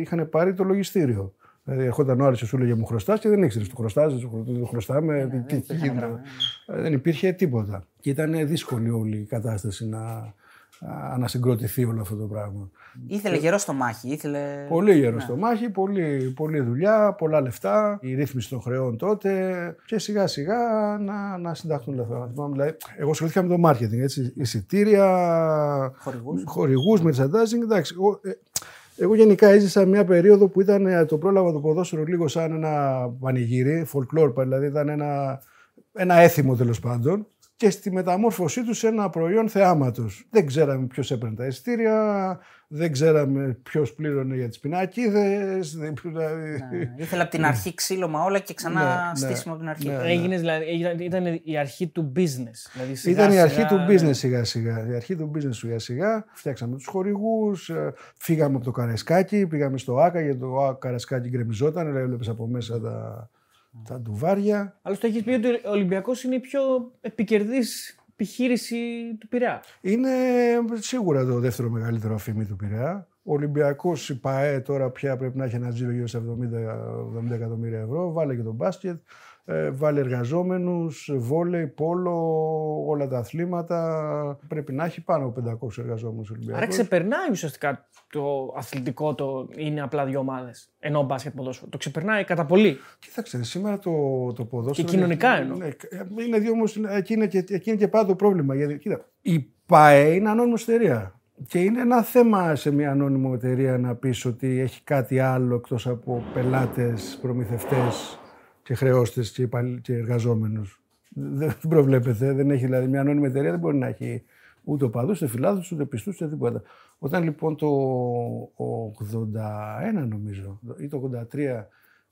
είχαν πάρει το λογιστήριο. Δηλαδή, ερχόταν ο Άρης και σου έλεγε μου χρωστάς και δεν ήξερε. Του χρωστάς, δεν του χρωστάμε. τι- τι- τι γίνεται. Ε, Δεν υπήρχε τίποτα. Και ήταν δύσκολη όλη η κατάσταση να α, ανασυγκροτηθεί όλο αυτό το πράγμα. Ήθελε γερό στο μάχη. Ήθελε... Πολύ γέρο Ναι. στο μάχη, πολύ, πολλή δουλειά, πολλά λεφτά, η ρύθμιση των χρεών τότε και σιγά σιγά να, να συνταχθούν λεφτά. Θυμάμαι, Δηλαδή, εγώ ασχολήθηκα με το marketing, έτσι, εισιτήρια, Χορηγούς. χορηγούς, merchandising, εντάξει. Εγώ, ε, εγώ γενικά έζησα μια περίοδο που ήταν ε, το πρόλαβα το ποδόσφαιρο λίγο σαν ένα πανηγύρι, folklore, δηλαδή ήταν ένα, ένα έθιμο τέλος πάντων και στη μεταμόρφωσή τους σε ένα προϊόν θεάματος. Δεν ξέραμε ποιος έπαιρνε τα ειστήρια, δεν ξέραμε ποιος πλήρωνε για τις πινακίδες. δεν- δηλαδή- Ναι. Ήθελε από την αρχή ξύλωμα όλα και ξανά Ναι, ναι. στήσιμο από την αρχή. Ναι. Έγινες, δηλαδή, ήταν, ήταν η αρχή του business. Δηλαδή, σιγά Ήταν η σιγά, αρχή του ναι. business σιγά σιγά. Η αρχή του business σιγά σιγά. Φτιάξαμε τους χορηγούς, ε, φύγαμε από το Καραϊσκάκι, πήγαμε στο Άκα γιατί το Άκα- Καραϊσκάκι γκρεμιζόταν, δηλαδή έβλεπες από μέσα τα, τα ντουβάρια. Άλλωστε έχεις πει ότι ο Ολυμπιακός είναι η πιο επικερδής επιχείρηση του Πειραιά. Είναι σίγουρα το δεύτερο μεγαλύτερο αφήμι του Πειραιά. Ο Ολυμπιακός, η ΠαΕ τώρα πια πρέπει να έχει ένα τζίρο γύρω στα 70, 70 εκατομμύρια ευρώ. Βάλε και τον μπάσκετ. Ε, βάλε εργαζόμενους, βόλεϊ, πόλο, όλα τα αθλήματα. Πρέπει να έχει πάνω από 500 εργαζόμενους Ολυμπιακούς. Άρα ξεπερνάει ουσιαστικά το αθλητικό το είναι απλά δύο ομάδες. Ενώ μπάσκετ ποδόσφαιρο. Το ξεπερνάει κατά πολύ. Κοίταξε, σήμερα το, το ποδόσφαιρο. Και κοινωνικά εννοώ. Ναι, είναι δύο όμως. Εκεί, είναι και, εκεί είναι και πάντα το πρόβλημα. Γιατί, κοίτα, η ΠαΕ είναι ανώνυμο εταιρεία. Και είναι ένα θέμα σε μια ανώνυμο εταιρεία να πεις ότι έχει κάτι άλλο εκτός από πελάτες, προμηθευτές και χρεώστες και, και εργαζόμενους. Δεν προβλέπεται. Δεν έχει δηλαδή μια ανώνυμη εταιρεία, δεν μπορεί να έχει ούτε οπαδούς, ούτε φιλάθλου, ούτε πιστούς, ούτε τίποτα. Όταν λοιπόν το 81 νομίζω ή το 83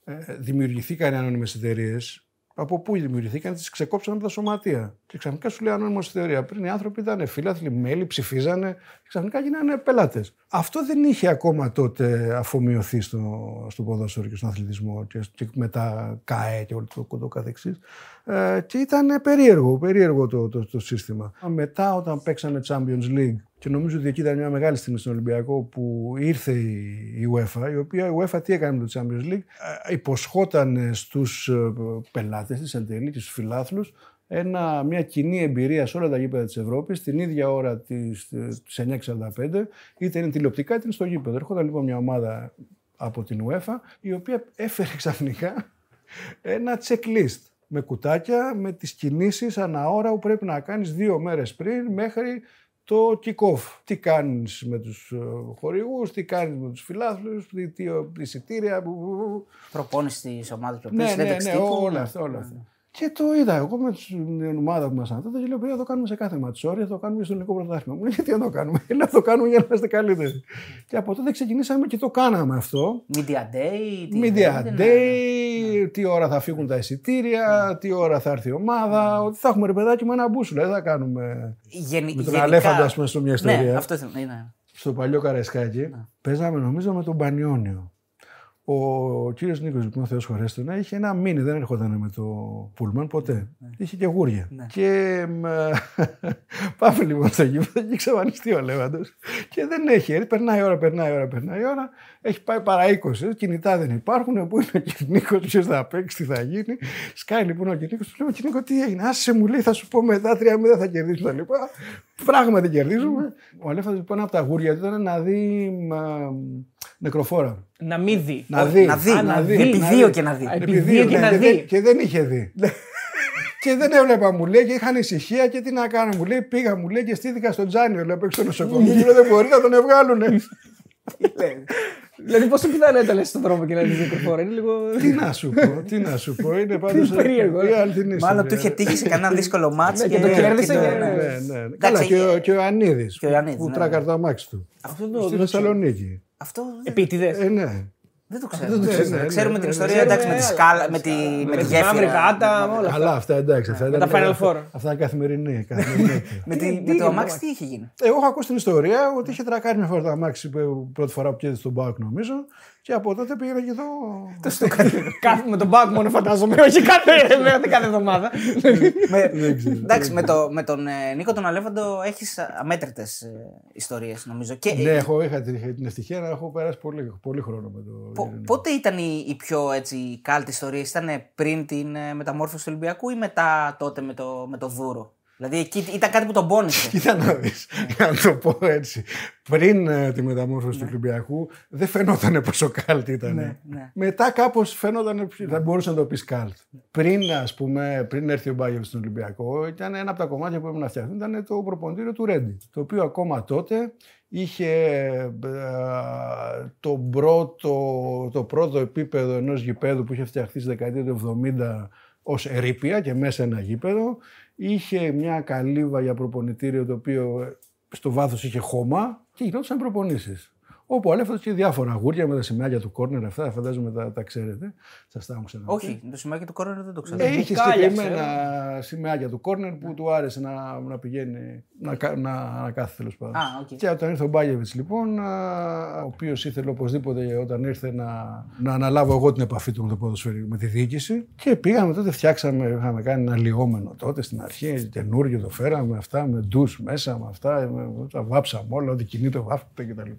ε, δημιουργηθήκαν οι ανώνυμες εταιρείες, από πού δημιουργηθήκαν, τις ξεκόψαν από τα σωματεία. Και ξαφνικά σου λέει ανώνυμος εταιρεία. Πριν οι άνθρωποι ήταν φίλαθλοι, μέλη, ψηφίζανε και ξαφνικά γίνανε πελάτες. Αυτό δεν είχε ακόμα τότε αφομοιωθεί στο, στο ποδόσφαιρο και στον αθλητισμό και, και μετά ΚΑΕ και όλο το, το καθεξής. Ε, και ήταν περίεργο, περίεργο το, το, το, σύστημα. Μετά, όταν παίξανε Champions League και νομίζω ότι εκεί ήταν μια μεγάλη στιγμή στον Ολυμπιακό που ήρθε η UEFA, η οποία η UEFA τι έκανε με το Champions League, ε, υποσχόταν στους ε, πελάτες της εν τέλει και στους φιλάθλους ένα, μια κοινή εμπειρία σε όλα τα γήπεδα της Ευρώπης την ίδια ώρα της, της 9.45 είτε είναι τηλεοπτικά είτε είναι στο γήπεδο. Έρχονταν λοιπόν μια ομάδα από την UEFA η οποία έφερε ξαφνικά ένα checklist με κουτάκια, με τις κινήσεις ανά ώρα που πρέπει να κάνεις δύο μέρες πριν μέχρι το kick-off. Τι κάνεις με τους ε, χορηγούς, τι κάνεις με τους φιλάθλους, τι, τι εισιτήρια. Προπόνηση της ομάδας ναι, ναι, ναι, ναι, όλα αυτά. Όλα αυτά. Και το είδα εγώ με την ομάδα που μας τότε και λέω: Παιδιά, το κάνουμε σε κάθε ματσόρια, θα το κάνουμε στο ελληνικό πρωτάθλημα. Μου λέει: Γιατί να το κάνουμε, να το κάνουμε για να είμαστε καλύτεροι. και από τότε ξεκινήσαμε και το κάναμε αυτό. Media Day, Media Day, τι ώρα θα φύγουν τα εισιτήρια, τι ώρα θα έρθει η ομάδα. Ότι θα έχουμε ρε παιδάκι με ένα μπούσουλα, δεν θα κάνουμε. Γεν, με τον Αλέφαντο, ας πούμε, στο μια ιστορία. Ναι, αυτό ήθελα. Στο παλιό Καραϊσκάκι, παίζαμε νομίζω με τον Πανιόνιο. Ο κύριος Νίκος, λοιπόν, ο Θεός χωρέστονα, είχε ένα μήνυ, δεν έρχονταν με το πούλμαν ποτέ. Ναι. Είχε και γούρια. Ναι. Και πάμε λοιπόν στο γήπεδο και ξεμανιστεί ο Λέβαντο. Και δεν έχει, περνάει η ώρα, περνάει η ώρα, περνάει η ώρα. Έχει πάει παρά 20. Κινητά δεν υπάρχουν. Πού είναι ο Κυρνίκο, ποιος θα παίξει, τι θα γίνει. Σκάει λοιπόν ο Κυρνίκο, του λέει: Κυρνίκο, τι έγινε. Άσε μου λέει, θα σου πω μετά, τρία μήνυμα θα κερδίσουμε τα λοιπά. Πράγματι κερδίζουμε. Ο Αλέφαντος λοιπόν από τα γούρια του ήταν να δει νεκροφόρα. Να μην δει. Να δει. Να δει. να δει. Επί δύο και να δει. Επί δύο και να δει. Και δεν είχε δει. Και δεν έβλεπα, μου λέει, και είχα ανησυχία και τι να κάνω. Μου λέει, πήγα, μου λέει και στήθηκα στο Τζάνιο, λέω, στο νοσοκομείο. Μου λέει, δεν μπορεί να τον βγάλουν. Δηλαδή, πόσο πιθανό ήταν στον δρόμο και να δει μικροφόρα. Είναι λίγο. Τι να σου πω, τι να σου πω. Είναι πάντως. περίεργο. Μάλλον του είχε τύχει σε κανένα δύσκολο μάτσο και το κέρδισε. Ναι, ναι. Καλά, και ο Ανίδης. Που τράκαρ το αμάξι του. Στη Θεσσαλονίκη. Αυτό. Επίτηδες. Ε, ναι. Δεν το ξέρω. Ναι, ναι, ναι, Ξέρουμε την ιστορία εντάξει, με τη σκάλα, με τη, με τη γέφυρα. γάτα, όλα Καλά, αυτά εντάξει. Αυτά τα Final Four. Αυτά είναι καθημερινή. με το αμάξι τι είχε γίνει; Εγώ έχω ακούσει την ιστορία ότι είχε τρακάρει μια φορά το αμάξι πρώτη φορά που πιέζεται στον Μπάουκ νομίζω και από τότε πήγαινα και εδώ. Κάθε με τον Μπάουκ μόνο φαντάζομαι, όχι κάθε εβδομάδα. Εντάξει, με τον ε, Νίκο τον Αλέφαντο έχεις αμέτρητες ιστορίες νομίζω. Ναι, έχω είχα την ευτυχία να έχω περάσει πολύ χρόνο με το. Πότε ήταν η πιο έτσι κάλτη ιστορία, ήταν πριν την ε, μεταμόρφωση του Ολυμπιακού ή μετά τότε με το, με το Δούρο. Δηλαδή εκεί ήταν κάτι που τον πόνισε. Κοίτα να δεις, για να το πω έτσι. Πριν ε, τη μεταμόρφωση του ναι. Ολυμπιακού δεν φαινόταν πόσο κάλτ ήταν. Ναι, ναι. Μετά κάπως φαίνονταν, θα μπορούσε να το πεις κάλτ. Πριν, ας πούμε, πριν έρθει ο Μπάγεβ στον Ολυμπιακό, ήταν ένα από τα κομμάτια που έπρεπε να φτιαχτούν, ήταν το προποντήριο του Ρέντι. Το οποίο ακόμα τότε είχε ε, το, πρώτο, το πρώτο επίπεδο ενός γηπέδου που είχε φτιαχτεί στη δεκαετία του 70 ως ερήπια και μέσα ένα γήπεδο. Είχε μια καλύβα για προπονητήριο το οποίο στο βάθος είχε χώμα και γινόντουσαν προπονήσεις. Όπου Αλέφαντος και διάφορα γούρια με τα σημάδια του κόρνερ, αυτά φαντάζομαι τα, τα ξέρετε. Σας τα έχω ξαναπεί. Όχι, το σημάδι του κόρνερ δεν το ξέρω. Ε, είχε Μπουκάλια, συγκεκριμένα σημάδια του κόρνερ που του άρεσε να, να πηγαίνει, να, κα- να, να κάθεται τέλος πάντων. Α, οκ. Και όταν ήρθε ο Μπάγεβιτς, λοιπόν, α, ο οποίος ήθελε οπωσδήποτε όταν ήρθε να, να αναλάβω εγώ την επαφή του με το ποδοσφαιρικό, με τη διοίκηση. Και πήγαμε τότε, φτιάξαμε, είχαμε κάνει ένα λυόμενο τότε στην αρχή, καινούργιο το φέραμε, αυτά με ντους μέσα, με αυτά, με, τα βάψαμε όλα, ό,τι κινείται βάφεται κτλ.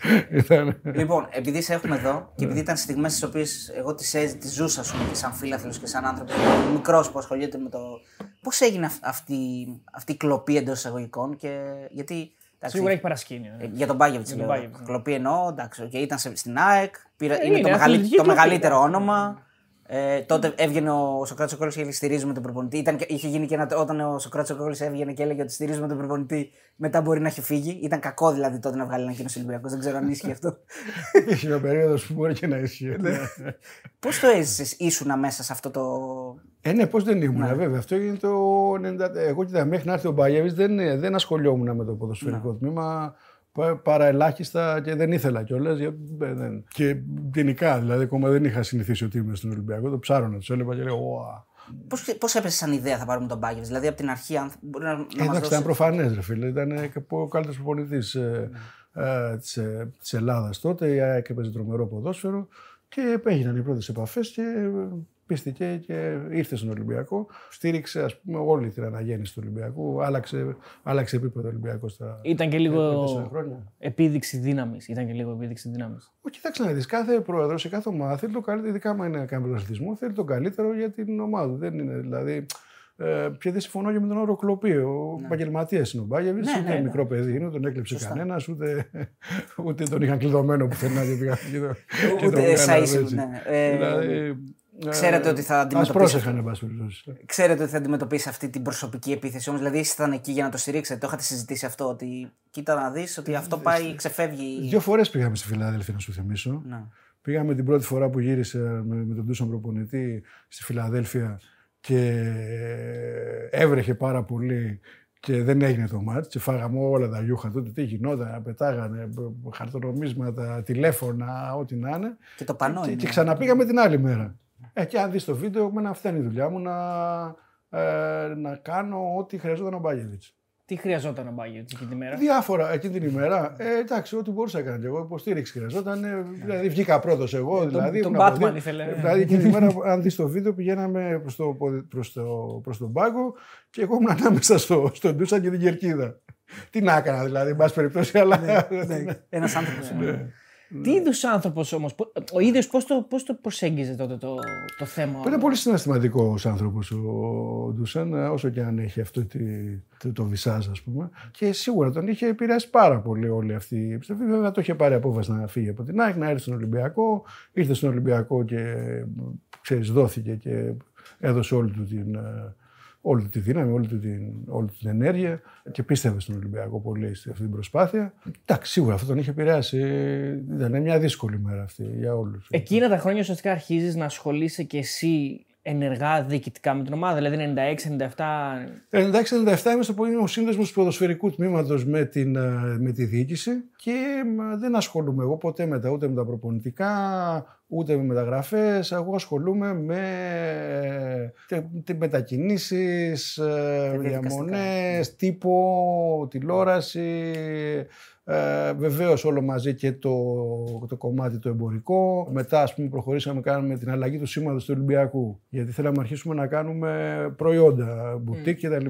Ήταν. Λοιπόν, επειδή σε έχουμε εδώ και επειδή ήταν στιγμές τι οποίες εγώ τις τις ζούσα, ας πούμε, και σαν φίλαθλος και σαν άνθρωπο μικρός που ασχολείται με το. Πώς έγινε αυ- αυτή, αυτή η κλοπή εντός εισαγωγικών και γιατί. εντάξει, Σίγουρα έχει παρασκήνιο. ε, Για τον Μπάγεβιτ τον λέω. Μπάγεβιτς, ναι. Κλοπή εννοώ, εντάξει, okay, ήταν σε- στην ΑΕΚ, πήρα, Ε, είναι, είναι το, μεγαλύ- αθλητική το κλοπή, μεγαλύτερο εντάξει. όνομα. Ε, τότε έβγαινε ο Σοκράτης Κόλλης και έλεγε στηρίζουμε τον προπονητή. Ήταν, και- είχε γίνει και ένα, όταν ο Σοκράτης Κόλλης έβγαινε και έλεγε ότι στηρίζουμε τον προπονητή, μετά μπορεί να έχει φύγει. Ήταν κακό δηλαδή τότε να βγάλει ένα κοινό Ολυμπιακός. Δεν ξέρω αν ίσχυε αυτό. Είχε μια περίοδος που μπορεί και να ισχύει. ναι. Πώς το έζησες, ήσουνα μέσα σε αυτό το. Ε, ναι, πώς δεν ήμουν, βέβαια. Αυτό έγινε το 90. Εγώ κοίτα, μέχρι να έρθει ο Μπαγιέβης δεν, δεν ασχολιόμουν με το ποδοσφαιρικό τμήμα. Πα- Παρά ελάχιστα και δεν ήθελα κιόλας. Δεν... Και γενικά δηλαδή, ακόμα δεν είχα συνηθίσει ότι ήμουν στον Ολυμπιακό. Το ψάρωνα, τους έλεγα και λέω: Ωα. Πώς έπεσε σαν ιδέα θα πάρουμε τον Μπάγκεβιτ, Δηλαδή από την αρχή, αν μπορεί να, να Ε, μα Εντάξει, ήταν δώσει. προφανές, ρε φίλε. Ήταν και ο καλύτερος προπονητής ε, ε, της Ελλάδας τότε. Η ΑΕΚ έπαιζε τρομερό ποδόσφαιρο και έγιναν οι πρώτες επαφές και ε, πίστηκε και ήρθε στον Ολυμπιακό. Στήριξε ας πούμε, όλη την αναγέννηση του Ολυμπιακού. Άλλαξε, άλλαξε επίπεδο Ολυμπιακό στα Ήταν και τέσσερα λίγο χρόνια. επίδειξη δύναμης. Ήταν και λίγο επίδειξη δύναμης. Όχι, κοιτάξτε να δεις. Κάθε πρόεδρος σε κάθε ομάδα θέλει το καλύτερο, ειδικά άμα είναι να κάνει πρωταθλητισμό, θέλει το καλύτερο για την ομάδα. του. Δεν είναι δηλαδή. Ε, και δεν συμφωνώ και με τον όρο κλοπή. Ο επαγγελματίας είναι ο Μπάγεβιτ, Ναι, ούτε ναι, ναι. μικρό παιδί είναι, τον έκλεψε κανένας, ούτε, ούτε τον είχαν κλειδωμένο πουθενά και πήγαν και τον- και τον Ούτε κάνανε εσά έτσι. ναι. Ε, Δηλαδή, ξέρετε ότι θα Ας αντιμετωπίσετε. πρόσεχαν, εν πάση περιπτώσει. Ξέρετε ότι θα αντιμετωπίσει αυτή την προσωπική επίθεση. Όμως, δηλαδή, ήσασταν εκεί για να το στηρίξετε. Το είχατε συζητήσει αυτό. Ότι κοίτα να δεις ότι αυτό πάει, ξεφεύγει. Δύο φορές πήγαμε στη Φιλαδέλφια, να σου θυμίσω. Ναι. Πήγαμε την πρώτη φορά που γύρισε με, με τον Τούσον προπονητή στη Φιλαδέλφια και έβρεχε πάρα πολύ και δεν έγινε το μάτς και φάγαμε όλα τα γιούχα τότε, τι γινόταν, πετάγανε χαρτονομίσματα, τηλέφωνα, ό,τι να είναι. Και το πανό Και, είναι. και ξαναπήγαμε την άλλη μέρα. Ε, και αν δεις το βίντεο, εμένα αυτή είναι η δουλειά μου να, ε, να κάνω ό,τι χρειαζόταν ο Μπάγεβιτς. Τι χρειαζόταν ο Μπάγκετ εκείνη τη μέρα; Διάφορα εκείνη την ημέρα. Ε, εντάξει, ό,τι μπορούσα να κάνω και εγώ. Υποστήριξη χρειαζόταν. ε, Δηλαδή, βγήκα πρώτος εγώ. Δηλαδή, τον ήμουν από Batman δι- ήθελε. ε, Δηλαδή, εκείνη την ημέρα, αν δεις το βίντεο, πηγαίναμε προς το, ποδι- προς το, προς τον πάγκο και εγώ ήμουν ανάμεσα στο, στον Ντούσα και την Κερκίδα. Τι να έκανα, δηλαδή, εν πάση περιπτώσει, αλλά. Ένας άνθρωπος. Ναι. Τι είδους άνθρωπος όμως, ο ίδιος πώς το, πώς το προσέγγιζε τότε το, το θέμα; Είναι πολύ συναισθηματικός άνθρωπος ο Ντούσαν, όσο και αν έχει αυτό τη, το, το βυσάζ, ας πούμε. Και σίγουρα τον είχε επηρεάσει πάρα πολύ όλη αυτή η επιστροφή. Βέβαια, το είχε πάρει απόφαση να φύγει από την ΑΕΚ, να έρθει στον Ολυμπιακό. Ήρθε στον Ολυμπιακό και ξέρεις, δόθηκε και έδωσε όλη του την, ε, όλη του τη δύναμη, όλη του την, όλη του την ενέργεια και πίστευε στον Ολυμπιακό πολύ σε αυτή την προσπάθεια. Εντάξει, σίγουρα αυτό τον είχε επηρεάσει. Ήταν μια δύσκολη μέρα αυτή για όλους. Εκείνα τα χρόνια ουσιαστικά αρχίζεις να ασχολείσαι και εσύ ενεργά διοικητικά με την ομάδα. Δηλαδή 96-97. 96-97 είμαι στο πολύ ο σύνδεσμος του ποδοσφαιρικού τμήματος με, την, ε, με τη διοίκηση και ε, δεν ασχολούμαι εγώ ποτέ μετά ούτε με τα προπονητικά ούτε με μεταγραφές. Εγώ ασχολούμαι με τε, τε, μετακινήσεις, διαδικαστικά. διαμονές, τύπο, τηλεόραση. Ε, Βεβαίως όλο μαζί και το, το κομμάτι το εμπορικό. Μετά, ας πούμε, προχωρήσαμε κάνουμε την αλλαγή του σήματος του Ολυμπιακού. Γιατί θέλαμε να αρχίσουμε να κάνουμε προϊόντα, μπουτίκ κτλ.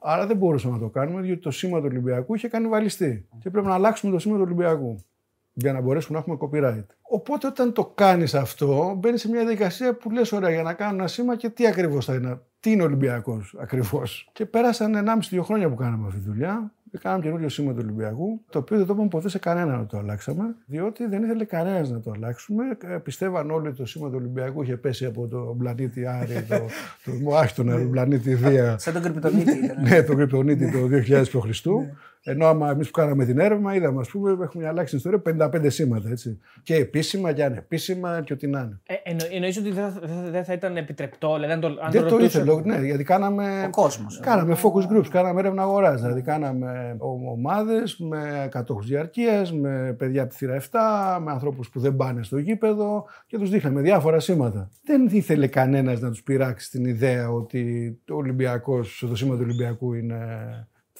Άρα δεν μπορούσαμε να το κάνουμε, διότι το σήμα του Ολυμπιακού είχε κανιβαλιστεί. Και πρέπει να αλλάξουμε το σήμα του Ολυμπιακού για να μπορέσουμε να έχουμε copyright. Οπότε όταν το κάνεις αυτό, μπαίνεις σε μια διαδικασία που λες: Ωραία, για να κάνω ένα σήμα και τι ακριβώς θα είναι. Τι είναι Ολυμπιακός ακριβώς. Και πέρασαν 1,5-2 χρόνια που κάναμε αυτή τη δουλειά. Και κάναμε καινούριο σήμα του Ολυμπιακού, το οποίο δεν το είπαμε ποτέ σε κανέναν να το αλλάξαμε, διότι δεν ήθελε κανένας να το αλλάξουμε. Ε, Πιστεύαν όλοι ότι το σήμα του Ολυμπιακού είχε πέσει από το πλανήτη Άρη, το, το, το, άχι, τον πλανήτη Δία, Σαν τον κρυπτονίτη ήταν. ναι, τον κρυπτονίτη το 2000 π.Χ. Ενώ άμα εμείς που κάναμε την έρευνα, είδαμε, ας πούμε, έχουμε αλλάξει την ιστορία 55 σήματα. Έτσι. Και επίσημα και ανεπίσημα και ό,τι να είναι. Ε, εννο, εννοείς ότι δεν θα, δεν θα ήταν επιτρεπτό, δηλαδή αν το, αν Δεν το ρωτούσε- ήθελε, ναι, γιατί κάναμε. Ο κόσμος. Κάναμε focus groups, κάναμε έρευνα αγοράς. Δηλαδή, κάναμε ομάδες με κατόχου διαρκείας, με παιδιά από τη θύρα 7, με ανθρώπους που δεν πάνε στο γήπεδο και τους δείχναμε διάφορα σήματα. Δεν ήθελε κανένας να τους πειράξει την ιδέα ότι ο Ολυμπιακός, το σήμα του Ολυμπιακού είναι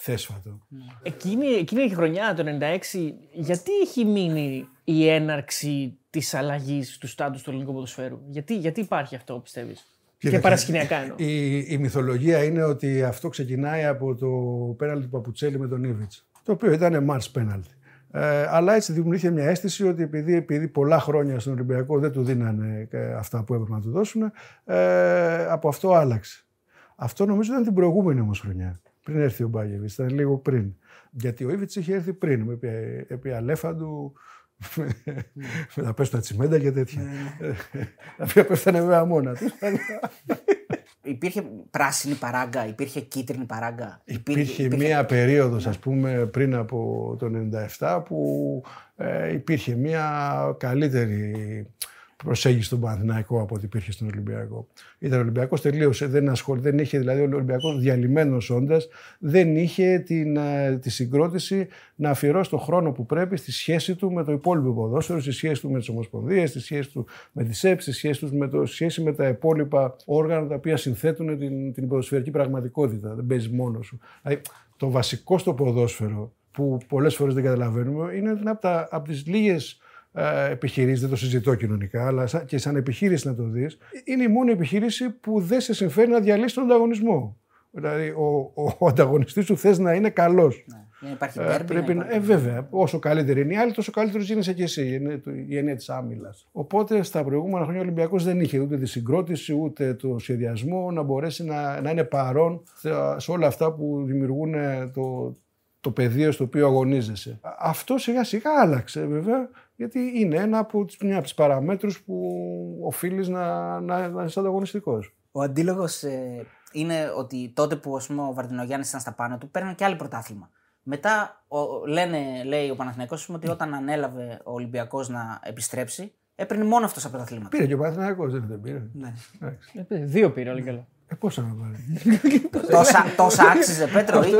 θέσφατο. Εκείνη, εκείνη η χρονιά, το 96, γιατί έχει μείνει η έναρξη της αλλαγής του στάτους του ελληνικού ποδοσφαίρου; Γιατί, γιατί υπάρχει αυτό, πιστεύεις; Και Κοίταξε, παρασκηνιακά εννοώ. Η, η μυθολογία είναι ότι αυτό ξεκινάει από το πέναλτι του Παπουτσέλη με τον Ήβιτς, το οποίο ήταν Mars πέναλτι. Ε, αλλά έτσι δημιουργήθηκε μια αίσθηση ότι επειδή, επειδή πολλά χρόνια στον Ολυμπιακό δεν του δίνανε ε, αυτά που έπρεπε να του δώσουν, ε, από αυτό άλλαξε. Αυτό νομίζω ήταν την προηγούμενη όμως χρονιά. Πριν έρθει ο Μπάγεβιτς, ήταν λίγο πριν. Γιατί ο Ήβιτ είχε έρθει πριν, επί, επί αλέφαντου, με τα πέστα τσιμέντα και τέτοια. Τα οποία πέφτανε βέβαια μόνα τους. Υπήρχε πράσινη παράγκα, υπήρχε κίτρινη παράγκα. Υπήρχε μία περίοδος, ας πούμε, πριν από το 97 που ε, υπήρχε μία καλύτερη προσέγγιση στον Παναθηναϊκό από ό,τι υπήρχε στον Ολυμπιακό. Ήταν ο Ολυμπιακός τελείωσε, δεν, ασχολ, δεν είχε, δηλαδή ο Ολυμπιακός διαλυμένος όντας, δεν είχε την, ε, τη συγκρότηση να αφιερώσει το χρόνο που πρέπει στη σχέση του με το υπόλοιπο ποδόσφαιρο, στη σχέση του με τις ομοσπονδίες, στη σχέση του με τις ΕΠ, στη σχέση, τους με το, στη σχέση με τα υπόλοιπα όργανα τα οποία συνθέτουν την, την ποδοσφαιρική πραγματικότητα. Δεν παίζεις μόνος σου. Δηλαδή, το βασικό στο ποδόσφαιρο που πολλές φορές δεν καταλαβαίνουμε είναι από, τα, από τις λίγες ε, επιχειρήσει, δεν το συζητώ κοινωνικά, αλλά σαν- και σαν επιχείρηση να το δεις, είναι η μόνη επιχείρηση που δεν σε συμφέρει να διαλύσεις τον ανταγωνισμό. Δηλαδή, ο, ο, ο ανταγωνιστής σου θες να είναι καλός. Ναι. Δεν υπάρχει Ε, ντέρμπι, πρέπει δεν να, υπάρχει- ε, βέβαια, όσο καλύτερη είναι η άλλη, τόσο καλύτερος γίνεσαι και εσύ. Είναι το- η έννοια της άμυλας. Οπότε στα προηγούμενα χρόνια ο Ολυμπιακός δεν είχε ούτε τη συγκρότηση ούτε το σχεδιασμό να μπορέσει να, να είναι παρόν σε- σε όλα αυτά που δημιουργούν ε, το, το πεδίο στο οποίο αγωνίζεσαι. Α- Αυτό σιγά σιγά άλλαξε βέβαια, γιατί είναι ένα από τις, μια από τις παραμέτρους που οφείλεις να, να, να είσαι ανταγωνιστικός. Ο αντίλογος ε, είναι ότι τότε που ας πούμε, ο Βαρδινογιάννης ήταν στα πάνω του, παίρνουν και άλλοι πρωτάθλημα. Μετά ο, λένε, λέει ο Παναθηναϊκός ότι όταν ανέλαβε ο Ολυμπιακός να επιστρέψει, έπαιρνε μόνο αυτός τα πρωταθλήματα. Πήρε και ο Παναθηναϊκός, δεν, δεν πήρε. Ναι. Εντάξει. Ε, Δύο πήρε, όλοι καλά. Ε, πόσα να πάρει; τόσα, τόσα άξιζε, Πέτρο, ή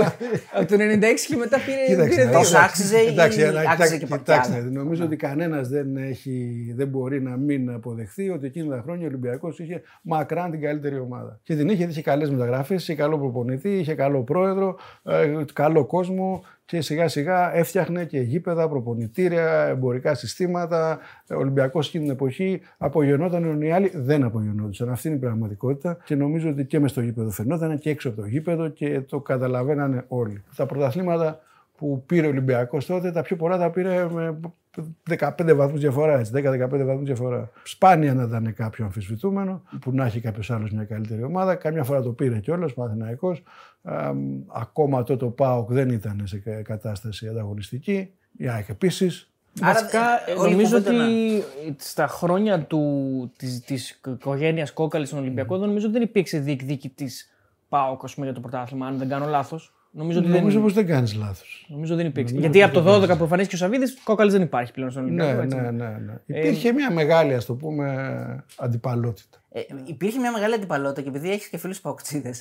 Από το 96 και μετά πήρε, Κοίταξε, πήρε να δύο. δεις. Τόσο άξιζε ή Εντάξει, αλλά άξιζε κοιτά- και κοιτάξτε, πακιά. νομίζω ότι κανένας δεν, έχει, δεν μπορεί να μην αποδεχθεί ότι εκείνα τα χρόνια ο Ολυμπιακός είχε μακράν την καλύτερη ομάδα. Και την είχε, είχε καλές μεταγραφές, είχε καλό προπονητή, είχε καλό πρόεδρο, ε, καλό κόσμο και σιγά σιγά έφτιαχνε και γήπεδα, προπονητήρια, εμπορικά συστήματα. Ο Ολυμπιακός εκείνη την εποχή απογειωνόταν, ενώ οι άλλοι δεν απογειωνόντουσαν. Αυτή είναι η πραγματικότητα και νομίζω ότι και μες στο γήπεδο φαινόταν και έξω από το γήπεδο και το καταλαβαίνανε όλοι. Τα πρωταθλήματα που πήρε ο Ολυμπιακός τότε, τα πιο πολλά τα πήρε με 15 βαθμούς διαφοράς. έτσι, 10-15 βαθμούς διαφορά. Σπάνια να ήταν κάποιο αμφισβητούμενο, που να έχει κάποιος άλλος μια καλύτερη ομάδα. Κάμια φορά το πήρε κιόλας ο Παναθηναϊκός. Α, Ακόμα τότε ο Πάοκ δεν ήταν σε κα- κατάσταση ανταγωνιστική. Η ΑΕΚ επίσης. Άρα, Βασικά, ε, ε, όλη η νομίζω κουβέντα ότι να- στα χρόνια του, της, της οικογένειας Κόκαλης στον Ολυμπιακό δεν νομίζω ότι δεν υπήρξε διεκδίκητης ΠΑΟΚ ας πούμε, για το πρωτάθλημα, αν δεν κάνω λάθος. Νομίζω ότι Νομίζω δεν, πως δεν κάνεις λάθος. νομίζω δεν υπήρξε. Νομίζω Γιατί ότι από το δεν 12 που εμφανίστηκε ο Σαββίδης, Κόκαλης δεν υπάρχει πλέον στον Ολυμπιακό. Ναι, έτσι. ναι, ναι, ναι. Υπήρχε μια μεγάλη, ας το πούμε, αντιπαλότητα. Ε, υπήρχε μια μεγάλη αντιπαλότητα και επειδή έχεις και φίλους παοξίδε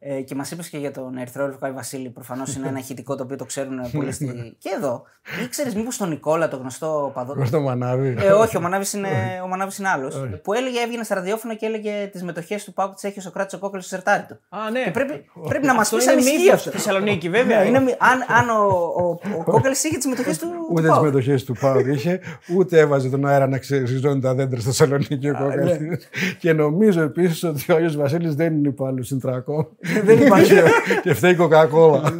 ε, και μας είπες και για τον Ερυθρό Λευκάη Βασίλη, προφανώς είναι ένα ηχητικό το οποίο το ξέρουν πολύ στη. και εδώ. Ήξερες μήπως τον Νικόλα, τον γνωστό παδό. Κώστα Μανάβη. Ε, όχι, ο Μανάβης είναι, ο Μανάβης είναι άλλος. που έλεγε, έβγαινε στα ραδιόφωνα και έλεγε τις μετοχές του Πάουκ τις έχει ο Σοκράτης ο Κόκκαλο στο σερτάρι του. Α, ναι. Και πρέπει, πρέπει να μας Αυτό πει είναι αν ισχύει μύθος αυτό. στη Θεσσαλονίκη, βέβαια. Ναι, είναι, μυ- αν, αν ο, ο, ο Κόκκαλο είχε τις μετοχές του. του Ούτε τις ΠΑΟΚ. μετοχές του Πάου είχε, ούτε έβαζε τον αέρα να ξεριζώνει τα δέντρα στο Θεσσαλονίκη ο Κόκκαλης. Και νομίζω επίσης ότι ο Άγιος Βασίλης δεν είναι υπάλληλος συντρακών. Δεν υπάρχει. και φταίει η Κοκακόλα.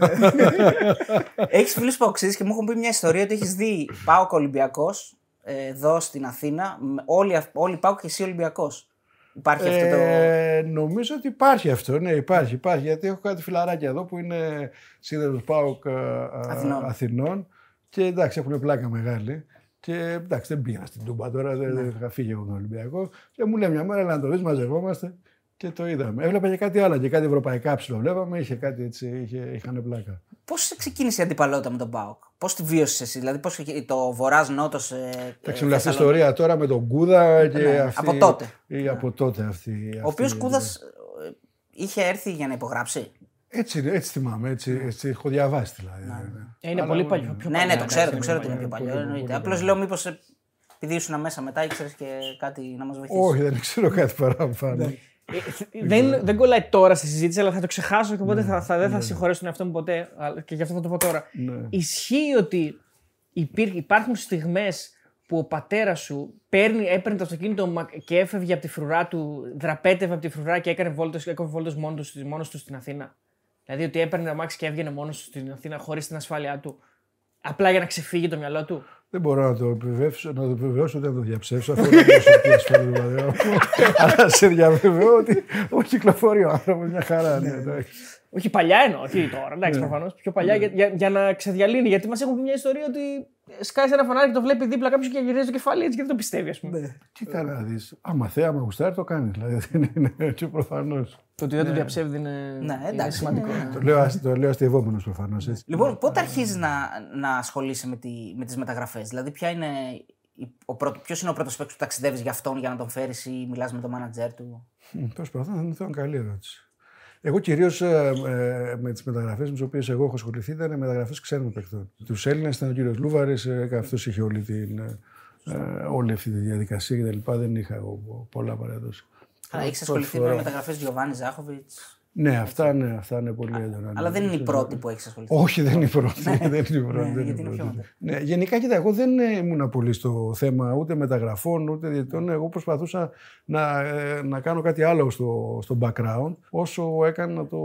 Έχεις φίλους Παοξίδε και μου έχουν πει μια ιστορία ότι έχεις δει Πάοκ Ολυμπιακός εδώ στην Αθήνα. με Όλοι, αυ- όλοι Πάοκ και εσύ Ολυμπιακός. Υπάρχει αυτό το. Ε, νομίζω ότι υπάρχει αυτό. Ναι, υπάρχει, υπάρχει. Γιατί έχω κάτι φιλαράκια εδώ που είναι σύνδεσμος ΠΑΟΚ ε, ε, Αθηνών. Αθηνών. Και εντάξει, έχουν πλάκα μεγάλη. Και εντάξει, δεν πήγα στην Τούμπα τώρα, δεν Ναι. δεν είχα φύγει εγώ τον Ολυμπιακό. Και μου λέει μια μέρα, «Έλα να το δεις, μαζευόμαστε. Και το είδαμε. Έβλεπα και κάτι άλλο, και κάτι ευρωπαϊκά ψηλό. Βλέπαμε, είχε κάτι έτσι, είχε, είχαν πλάκα. Πώς ξεκίνησε η αντιπαλότητα με τον Πάοκ, Πώς τη βίωσες εσύ, Δηλαδή πώς το Βορράς Νότος. Ε, Εντάξει, ε, αυτή η ιστορία τώρα με τον Κούδα και ναι, αυτή. Από τότε. Ή από τότε αυτή. Ο οποίος Κούδας είχε έρθει για να υπογράψει; Έτσι, έτσι θυμάμαι, έτσι, έτσι έχω διαβάσει δηλαδή. Ναι. ναι. Ε, είναι πολύ παλιό. Ναι, ναι, το ξέρω, το ξέρω ότι είναι πιο παλιό. Απλώς λέω μήπως επειδή ήσουν μέσα μετά ήξερες και κάτι να μας βοηθήσει. Όχι, δεν ξέρω κάτι παραπάνω. Ε, δεν, δεν κολλάει τώρα στη συζήτηση, αλλά θα το ξεχάσω και οπότε θα, θα, δεν θα ναι. συγχωρέσω τον εαυτό μου ποτέ. Και γι' αυτό θα το πω τώρα. Ναι. Ισχύει ότι υπάρχουν στιγμές που ο πατέρας σου παίρνει, έπαιρνε το αυτοκίνητο και έφευγε από τη φρουρά του, δραπέτευε από τη φρουρά και έκανε βόλτες, έκανε βόλτες μόνος, του, μόνος του στην Αθήνα. Δηλαδή ότι έπαιρνε αμάξι και έβγαινε μόνος του στην Αθήνα χωρίς την ασφάλειά του. Απλά για να ξεφύγει το μυαλό του. Δεν μπορώ να το επιβεβαιώσω, να το επιβεβαιώσω ούτε να το διαψεύσω. Αυτό είναι προσωπική ασφάλεια του Αλλά σε διαβεβαιώ ότι ο κυκλοφορεί ο άνθρωπος μια χαρά. Ναι, όχι παλιά εννοώ, όχι τώρα. Εντάξει, ναι. προφανώς. Πιο παλιά για, για, για, να ξεδιαλύνει. Γιατί μας έχουν πει μια ιστορία ότι σκάει ένα φανάρι και το βλέπει δίπλα κάποιος και γυρίζει το κεφάλι έτσι και δεν το πιστεύει, ας πούμε. Ναι. Κοίτα να δεις. Άμα θε, άμα γουστάρει, το κάνεις. Δηλαδή δεν είναι έτσι προφανώς. Το ότι δεν το διαψεύδει είναι, ναι, εντάξει, σημαντικό. Το λέω, το λέω αστευόμενος προφανώς. Λοιπόν, πότε αρχίζει να, να ασχολείσαι με, τη, με τις μεταγραφές, Δηλαδή, ποια είναι Ποιος είναι ο πρώτος παίκτη που ταξιδεύεις για αυτόν για να τον φέρεις ή μιλάς με τον μάνατζερ του; Προσπαθώ να θυμηθώ καλή ερώτηση. Εγώ κυρίως ε, ε, με τις μεταγραφές με τις οποίες εγώ έχω ασχοληθεί ήταν μεταγραφές ξένων παιχτών. Τους Έλληνες ήταν ο κύριος Λούβαρης, ε, αυτός είχε όλη, την, ε, όλη αυτή τη διαδικασία κτλ. Δεν είχα εγώ πολλά παράδοση. Αλλά έχεις ασχοληθεί με μεταγραφές Γιωβάνι Ζάχοβιτς. Ναι, αυτά, ναι, αυτά είναι πολύ έντονα. Αλλά δεν είναι η πρώτη που έχεις ασχοληθεί. Όχι, δεν είναι η πρώτη. δεν είναι η πρώτη. δεν είναι πρώτη. Ναι, γενικά, κοίτα, εγώ δεν ήμουν πολύ στο θέμα ούτε μεταγραφών ούτε διαιτητών. Εγώ προσπαθούσα να, να κάνω κάτι άλλο στο, στο background. Όσο έκανα το,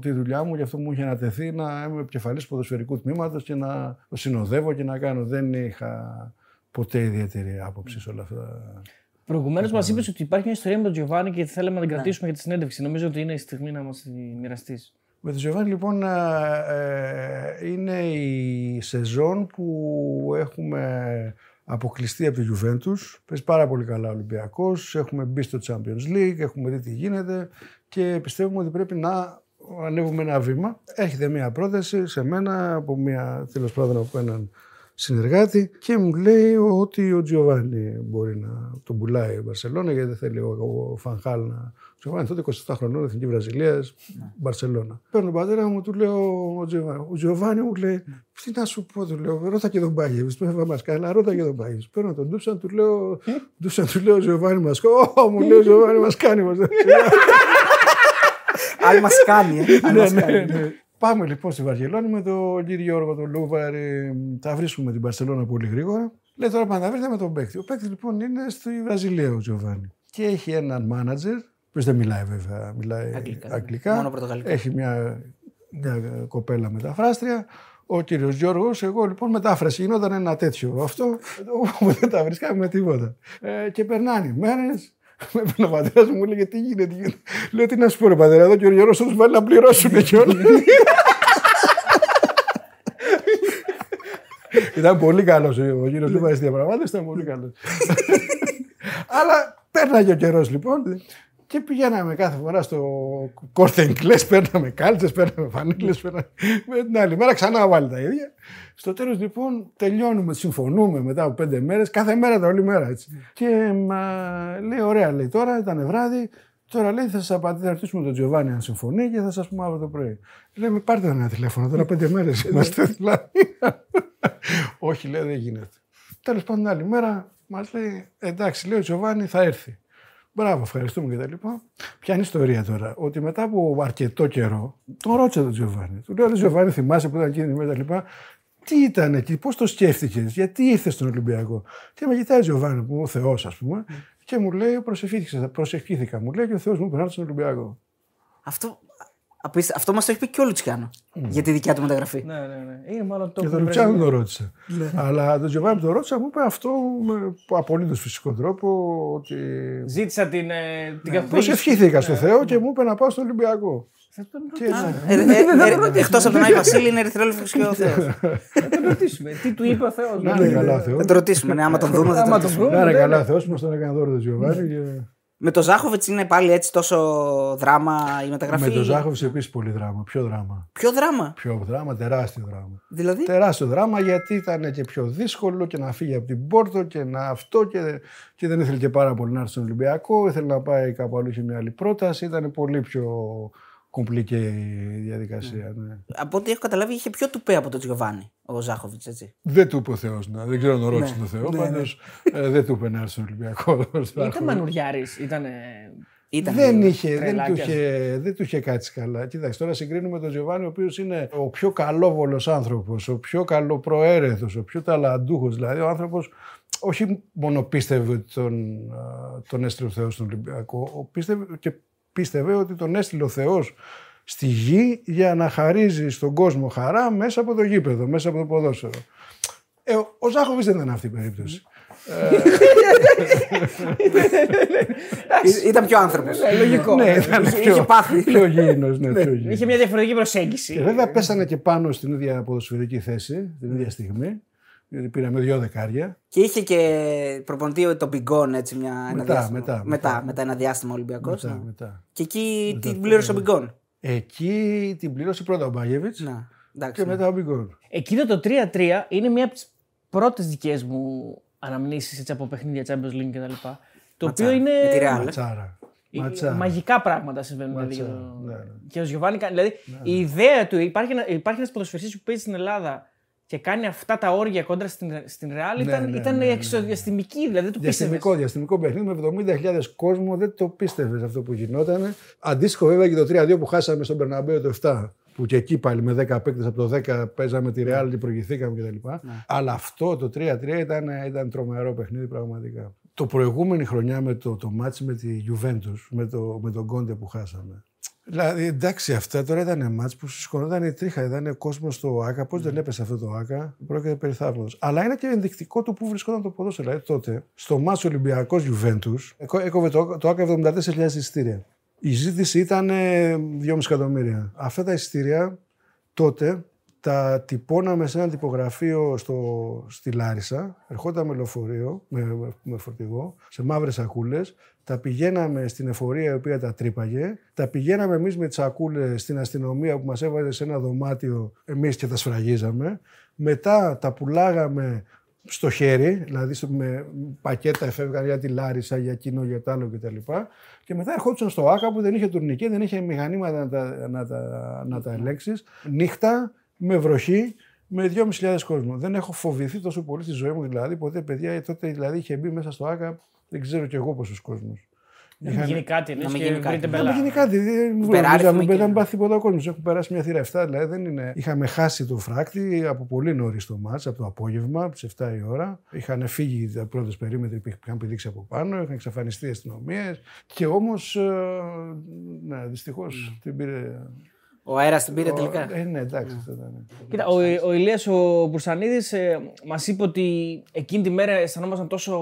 τη δουλειά μου, γι' αυτό μου είχε ανατεθεί να είμαι επικεφαλής ποδοσφαιρικού τμήματος και να το συνοδεύω και να κάνω. Δεν είχα ποτέ ιδιαίτερη άποψη σε όλα αυτά. Προηγουμένως μας είπες ότι υπάρχει μια ιστορία με τον Τζιοβάνι και θέλαμε να την ναι. κρατήσουμε για τη συνέντευξη. Νομίζω ότι είναι η στιγμή να μας τη μοιραστείς. Με τον Τζιοβάνι, λοιπόν, ε, ε, είναι η σεζόν που έχουμε αποκλειστεί από τη Juventus. Παίζει πάρα πολύ καλά ο Ολυμπιακός. Έχουμε μπει στο Champions League, έχουμε δει τι γίνεται και πιστεύουμε ότι πρέπει να ανέβουμε ένα βήμα. Έρχεται μια πρόταση σε μένα από μια τέλος πάντων από έναν συνεργάτη και μου λέει ότι ο Τζιοβάνι μπορεί να τον πουλάει η Μπαρσελόνα γιατί δεν θέλει ο, ο Φανχάλ να. Ο Τζιοβάνι τότε 27 χρονών, εθνική Βραζιλίας, ναι. Μπαρσελόνα. Παίρνω τον πατέρα μου, του λέω ο Τζιοβάνι. Ο Τζιοβάνι μου λέει, τι να σου πω, του λέω, ρώτα και τον πάγει. Πρέπει μας κάνει, ρώτα και τον πάγει. Παίρνω τον Ντούσαν, του λέω, Ντούσαν, του λέω, Τζιοβάνι μας κάνει. μου λέει, ο Τζιοβάνι μας κάνει. Αν μας κάνει, ε. Ναι, ναι, ναι. Πάμε λοιπόν στη Βαρκελόνη με τον κύριο Γιώργο, τον Λούβαρη. Τα βρίσκουμε την Παρσελόνα πολύ γρήγορα. Λέει τώρα πάντα βρείτε με τον παίκτη. Ο παίκτης λοιπόν είναι στη Βραζιλία ο Τζοβάνι. Και έχει έναν μάνατζερ, που δεν μιλάει βέβαια, μιλάει αγγλικά. αγγλικά. Μόνο έχει μια, μια κοπέλα μεταφράστρια. Ο κύριος Γιώργος, εγώ λοιπόν μετάφραση. Γινόταν ένα τέτοιο αυτό, όπου δεν τα βρίσκαμε με τίποτα. Ε, και περνάνε οι μέρες, με ο πατέρας μου, λέει τι γίνεται. Τι γίνεται; Λέω τι να σου πω, ρε πατέρα, εδώ και ο Γιώργο τους βάλει να πληρώσουν κιόλα. Ήταν πολύ καλός ο κύριο Λούβα στη διαπραγμάτευση, ήταν πολύ καλός. Αλλά πέρναγε ο καιρός λοιπόν. Και πηγαίναμε κάθε φορά στο Κορτενκλέ, παίρναμε κάλτσες, παίρναμε φανίλε. Με την άλλη μέρα ξανά βάλει τα ίδια. Στο τέλος λοιπόν τελειώνουμε, συμφωνούμε μετά από πέντε μέρες, κάθε μέρα τα όλη μέρα έτσι. Και μα, λέει: Ωραία, λέει τώρα ήταν βράδυ, Τώρα λέει θα σας ρωτήσουμε τον Τζιοβάνι αν συμφωνεί και θα σας πούμε αύριο το πρωί. Λέμε πάρτε ένα τηλέφωνο, τώρα πέντε μέρες είμαστε δηλαδή. Όχι, λέει δεν γίνεται. Τέλος πάντων, την άλλη μέρα μας λέει εντάξει, λέει ο Τζιοβάνι θα έρθει. Μπράβο, ευχαριστούμε κτλ. Ποια είναι η ιστορία τώρα, ότι μετά από αρκετό καιρό τον ρώτησε τον Τζιοβάνι. Του λέω: Τζιοβάνι, θυμάσαι που ήταν εκείνη η μέρα κτλ. Τι ήταν εκεί, πώς το σκέφτηκες, γιατί ήρθες στον Ολυμπιακό; Και με κοιτάει ο Τζιοβάνι, που ο Θεός, ας πούμε, και μου λέει: Προσευχήθηκα, μου λέει και ο Θεός μου περνάει στον Ολυμπιακό. Αυτό, αυτό μας το έχει πει και ο Λουτσιάνο mm. για τη δικιά του μεταγραφή. Ναι, ναι, ναι. Είναι μάλλον το και τον Λουτσιάνο τον ρώτησα. Ναι. Αλλά τον Τζοβάνι τον ρώτησα, μου είπε αυτό με απολύτως φυσικό τρόπο. Ότι... Ζήτησα την, ε, την ναι. Προσευχήθηκα στο ναι. Θεό και μου είπε να πάω στον Ολυμπιακό. Ε, ε, Εκτός από τον Άι Βασίλη είναι ερυθρόλεπτο και ο Θεός. Θα τον ρωτήσουμε. Τι του είπε ο Θεός. Να είναι καλά Θεός. Θα τον ρωτήσουμε. Άμα τον δούμε, θα τον ρωτήσουμε. Να είναι καλά Θεός, μας τον έκανε δώρο το Τζιοβάνι. Με το Ζάχοβιτς είναι πάλι έτσι τόσο δράμα η μεταγραφή; Με τον Ζάχοβιτς επίσης πολύ δράμα. Ποιο δράμα. Ποιο δράμα; Ποιο δράμα, τεράστιο δράμα. Δηλαδή; Τεράστιο δράμα γιατί ήταν και πιο δύσκολο και να φύγει από την Πόρτο και να αυτό και, και δεν ήθελε και πάρα πολύ να έρθει στον Ολυμπιακό. Ήθελε να πάει κάπου αλλού, είχε μια άλλη πρόταση. Ήταν πολύ πιο κομπλικέ η διαδικασία. Ναι. Από ό,τι έχω καταλάβει, είχε πιο τουπέ από τον Τζιοβάνι ο Ζάχοβιτς, έτσι. Δεν του είπε ο Θεός. Να. Δεν ξέρω αν το ρώτησε Ναι. τον Θεό. Ναι, Πάντως ε, δεν του είπε να έρθει στον Ολυμπιακό. Ήταν μανουριάρης. Ήταν. Ήταν Δεν, λίγο. είχε, δεν, του τρελάκιας. είχε, δεν του είχε κάτσει καλά. Κοίταξε, τώρα συγκρίνουμε τον Τζιοβάνι, ο οποίος είναι ο πιο καλόβολος άνθρωπος, ο πιο καλοπροαίρετος, ο πιο ταλαντούχος. Δηλαδή, ο άνθρωπος όχι μόνο πίστευε ότι τον, α, τον έστειλε ο Θεός στον Ολυμπιακό, ο πίστευε και πίστευε ότι τον έστειλε ο Θεός στη γη για να χαρίζει στον κόσμο χαρά μέσα από το γήπεδο, μέσα από το ποδόσφαιρο. Ε, ο, ο Ζάχοβιτς δεν ήταν αυτή η περίπτωση. Ή- Ήταν πιο άνθρωπος. Λογικό. ναι, ήταν είχε πιο, πάθει. πιο γήινος, ναι, πιο γήινος. Είχε μια διαφορετική Και προσέγγιση. βέβαια πέσανε και πάνω στην ίδια ποδοσφαιρική θέση, την ίδια στιγμή. Γιατί πήραμε δύο δεκάρια. Και είχε και προπονητή τον Μπιγκόν έτσι μια, ένα Μετά, διάστημα. μετά, μετά, μετά. μετά ένα διάστημα Ολυμπιακός. Μετά, μετά. Και εκεί την πλήρωσε ο Μπιγκόν. Εκεί την πλήρωσε πρώτα ο Μπάγεβιτς Να, εντάξει. και μετά ο Μπιγκόν. Εκείνο το 3-3 είναι μια από τις πρώτες δικές μου αναμνήσεις έτσι, από παιχνίδια Champions League κτλ. Το οποίο είναι. Με τη Real. Ματσάρα. Ε, Ματσάρα. Μαγικά πράγματα συμβαίνουν. δηλαδή, Ματσάρα, για το- ναι, ναι. Και ο Γιωβάνι κάνει. Δηλαδή η ιδέα του. Υπάρχει, ένα, υπάρχει ένας ποδοσφαιριστής που παίζει στην Ελλάδα και κάνει αυτά τα όρια κόντρα στην, στην Real. Ναι, ήταν ναι, ήταν ναι, ναι, ναι. εξωδιαστημική. Δηλαδή το Διαστημικό, διαστημικό παιχνίδι με 70.000 κόσμο. Δεν το πίστευες αυτό που γινόταν. Αντίστοιχο βέβαια και το 3-2 που χάσαμε στον Περναμπέο το 7. Που και εκεί πάλι με 10 παίκτες από το 10 παίζαμε τη Real και προηγηθήκαμε κτλ. Αλλά αυτό το 3-3 ήταν, ήταν τρομερό παιχνίδι πραγματικά. Το προηγούμενη χρονιά με το, το μάτς με τη Juventus, με, το, με τον Κόντε που χάσαμε. Δηλαδή, εντάξει, αυτά τώρα ήταν μάτς που σηκωνόταν η τρίχα. Ήταν κόσμος στο ΑΚΑ. Πώς δεν έπεσε αυτό το ΑΚΑ. Πρόκειται περί θαύματος. Αλλά είναι και ενδεικτικό το που βρισκόταν το ποδόσφαιρο. Δηλαδή, τότε, στο μάτς Ολυμπιακός Juventus, έκοβε το, το ΑΚΑ 74.000 εισιτήρια. Η ζήτηση ήταν ε, 2,5 εκατομμύρια. Αυτά τα εισιτήρια τότε τα τυπώναμε σε ένα τυπογραφείο στο, στη Λάρισα. Ερχόταν με λεωφορείο, με, με, με φορτηγό, σε μαύρες σακούλες. Τα πηγαίναμε στην εφορία η οποία τα τρύπαγε. Τα πηγαίναμε εμείς με τις σακούλες στην αστυνομία που μας έβαζε σε ένα δωμάτιο εμείς και τα σφραγίζαμε. Μετά τα πουλάγαμε στο χέρι, δηλαδή στο- με πακέτα εφεύγαν για τη Λάρισα, για εκείνο, για το άλλο κτλ. Και μετά ερχόντουσαν στο ΆΚΑ που δεν είχε τουρνικέ, δεν είχε μηχανήματα να τα, να τα, να τα ελέγξεις. Νύχτα, με βροχή, με 2.500 κόσμο. Δεν έχω φοβηθεί τόσο πολύ στη ζωή μου δηλαδή. Ποτέ παιδιά, τότε δηλαδή είχε μπει μέσα στο ΆΚΑ, δεν ξέρω κι εγώ πόσους κόσμος. Να μην γίνει κάτι, λες, μην και γίνει κάτι. βρείτε Να Να μπελά. μην γίνει κάτι. Δεν μου Υπεράριθμοι δεν και- δεν πάθει τίποτα ο κόσμος. Έχουν περάσει μια θύρα 7, δηλαδή δεν είναι. Είχαμε χάσει το φράκτη από πολύ νωρίς το μάτς, από το απόγευμα, από τις 7 η ώρα. Είχαν φύγει οι πρώτες περίμετροι που είχαν πηδήξει από πάνω, είχαν εξαφανιστεί οι αστυνομίες. Και όμως. Ναι, δυστυχώς την πήρε. Ο αέρας την πήρε τελικά. Ε, ναι, εντάξει. αυτό ήταν. Κοίτα, ο, ο Ηλίας ο Μπουρσανίδης ε, μας είπε ότι εκείνη τη μέρα αισθανόμασταν τόσο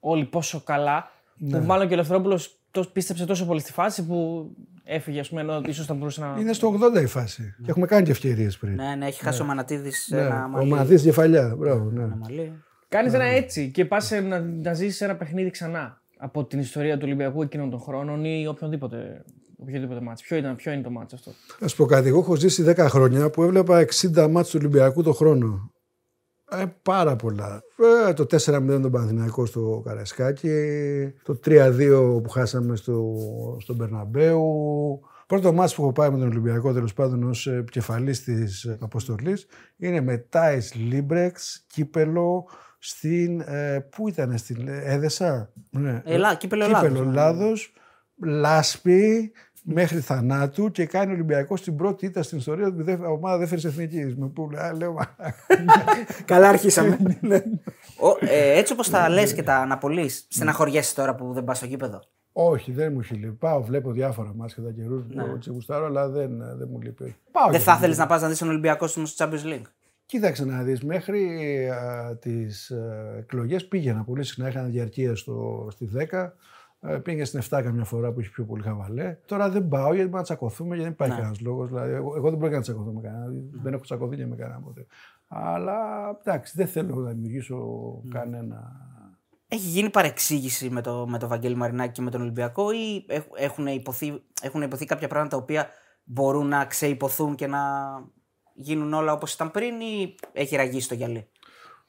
όλοι πόσο καλά Ναι. που μάλλον και ο Ελευθερόπουλος το, πίστεψε τόσο πολύ στη φάση που έφυγε ας πούμε ενώ ίσως θα μπορούσε να... Είναι στο 80 η φάση. Και έχουμε κάνει και ευκαιρίες πριν. Ναι, ναι, έχει χάσει ο Μανατίδης Ναι, ένα ο μαλλί. Μανατής κεφαλιά. Μπράβο, ναι. Ένα μαλλί. Κάνεις ένα έτσι και πας σε- να, να ζήσεις ένα παιχνίδι ξανά από την ιστορία του Ολυμπιακού εκείνων των χρόνων ή οποιονδήποτε, οποιοδήποτε μάτς. Ποιο, ήταν, ποιο είναι το μάτς αυτό; Να σου πω κάτι, εγώ έχω ζήσει 10 χρόνια που έβλεπα 60 μάτς του Ολυμπιακού το χρόνο. Ε, πάρα πολλά. Ε, το 4-0 τον Παναθηναϊκό στο Καρασκάκι, το 3-2 που χάσαμε στο, στον Περναμπέου. Πρώτο μάτς που έχω πάει με τον Ολυμπιακό τέλος πάντων ως επικεφαλής της αποστολής είναι με Τάις Λίμπρεξ, κύπελο στην, ε, πού ήταν, στην Έδεσα; Ναι. Ελλά, κύπελο Κύπελο Ελλάδος. Ελλάδος, λάσπη μέχρι θανάτου και κάνει ο Ολυμπιακό την πρώτη ήττα στην ιστορία του δεύτερη ομάδα δεύτερη εθνική. Με που α, λέω, «Μα, Καλά αρχίσαμε. Ναι. Ο, ε, έτσι όπως τα λες και τα αναπολύ, στεναχωριέσαι τώρα που δεν πας στο γήπεδο. Όχι, δεν μου έχει λείπει. Πάω, βλέπω διάφορα μάτια κατά καιρούς που τι γουστάρω, αλλά δεν, δεν μου λείπει. Πάω Ναι. Δεν και θα δεν- ήθελε να πας να δεις τον Ολυμπιακό στο Champions League; Κοίταξε να δεις, μέχρι τις εκλογές πήγαινα πολύ συχνά. Είχα διαρκεία στο, στη 10. Ε, Πήγε στην 7 καμιά φορά που είχε πιο πολύ χαβαλέ. Τώρα δεν πάω γιατί μπορεί να τσακωθούμε γιατί δεν υπάρχει Ναι. κανένας λόγος. Δηλαδή, εγώ, εγώ δεν πρόκειται να τσακωθώ με κανέναν. Δεν έχω τσακωθεί και με κανέναν ποτέ. Αλλά εντάξει, δεν θέλω να δημιουργήσω κανένα Έχει γίνει παρεξήγηση με το, με το Βαγγέλη Μαρινάκη και με τον Ολυμπιακό ή έχουν υποθεί, έχουν υποθεί κάποια πράγματα τα οποία μπορούν να ξεϊποθούν και να γίνουν όλα όπως ήταν πριν ή έχει ραγίσει το γυαλί;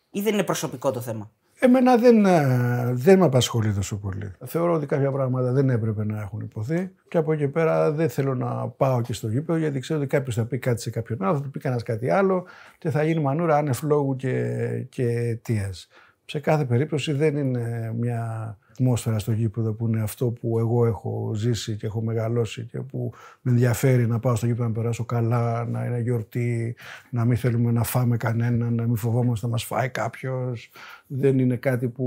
Ή δεν είναι προσωπικό το θέμα; Εμένα δεν, ε, δεν με απασχολεί τόσο πολύ. Θεωρώ ότι κάποια πράγματα δεν έπρεπε να έχουν υποθεί και από εκεί πέρα δεν θέλω να πάω και στο γήπεδο γιατί ξέρω ότι κάποιος θα πει κάτι σε κάποιον άλλο, θα του πει κανένας κάτι άλλο και θα γίνει μανούρα άνευ λόγου και, και αιτίας. Σε κάθε περίπτωση δεν είναι μια ατμόσφαιρα στο γήπεδο που είναι αυτό που εγώ έχω ζήσει και έχω μεγαλώσει και που με ενδιαφέρει να πάω στο γήπεδο να περάσω καλά, να είναι γιορτή, να μην θέλουμε να φάμε κανέναν, να μην φοβόμαστε να μας φάει κάποιος. Δεν είναι κάτι που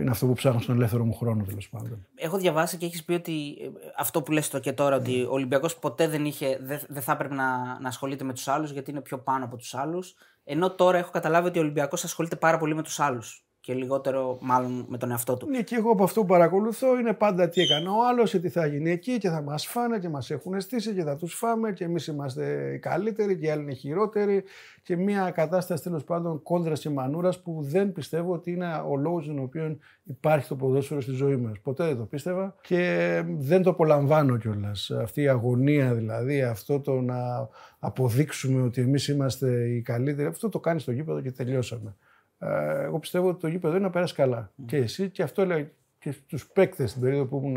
είναι αυτό που ψάχνω στον ελεύθερο μου χρόνο τέλος πάντων. Έχω διαβάσει και έχεις πει ότι ε, αυτό που λες το και τώρα, ότι ο Ολυμπιακός ποτέ δεν, είχε, δεν, δεν θα έπρεπε να, να ασχολείται με τους άλλους γιατί είναι πιο πάνω από τους άλλους. Ενώ τώρα έχω καταλάβει ότι ο Ολυμπιακός ασχολείται πάρα πολύ με τους άλλους και λιγότερο μάλλον με τον εαυτό του. Ναι, και εγώ από αυτό που παρακολουθώ είναι πάντα τι έκανε ο άλλος, τι θα γίνει εκεί και θα μας φάνε και μας έχουν στήσει και θα τους φάμε και εμείς είμαστε οι καλύτεροι και οι άλλοι είναι χειρότεροι. Και μια κατάσταση τέλος πάντων κόντρας και μανούρας που δεν πιστεύω ότι είναι ο λόγος τον οποίο υπάρχει το ποδόσφαιρο στη ζωή μα. Ποτέ δεν το πίστευα και δεν το απολαμβάνω κιόλας. Αυτή η αγωνία δηλαδή, αυτό το να αποδείξουμε ότι εμείς είμαστε οι καλύτεροι, αυτό το κάνει στο γήπεδο και τελειώσαμε. Ε, εγώ πιστεύω ότι το γήπεδο είναι να περάσει καλά. Mm. Και εσύ και αυτό λέει και στους παίκτες στην περίοδο που ήμουν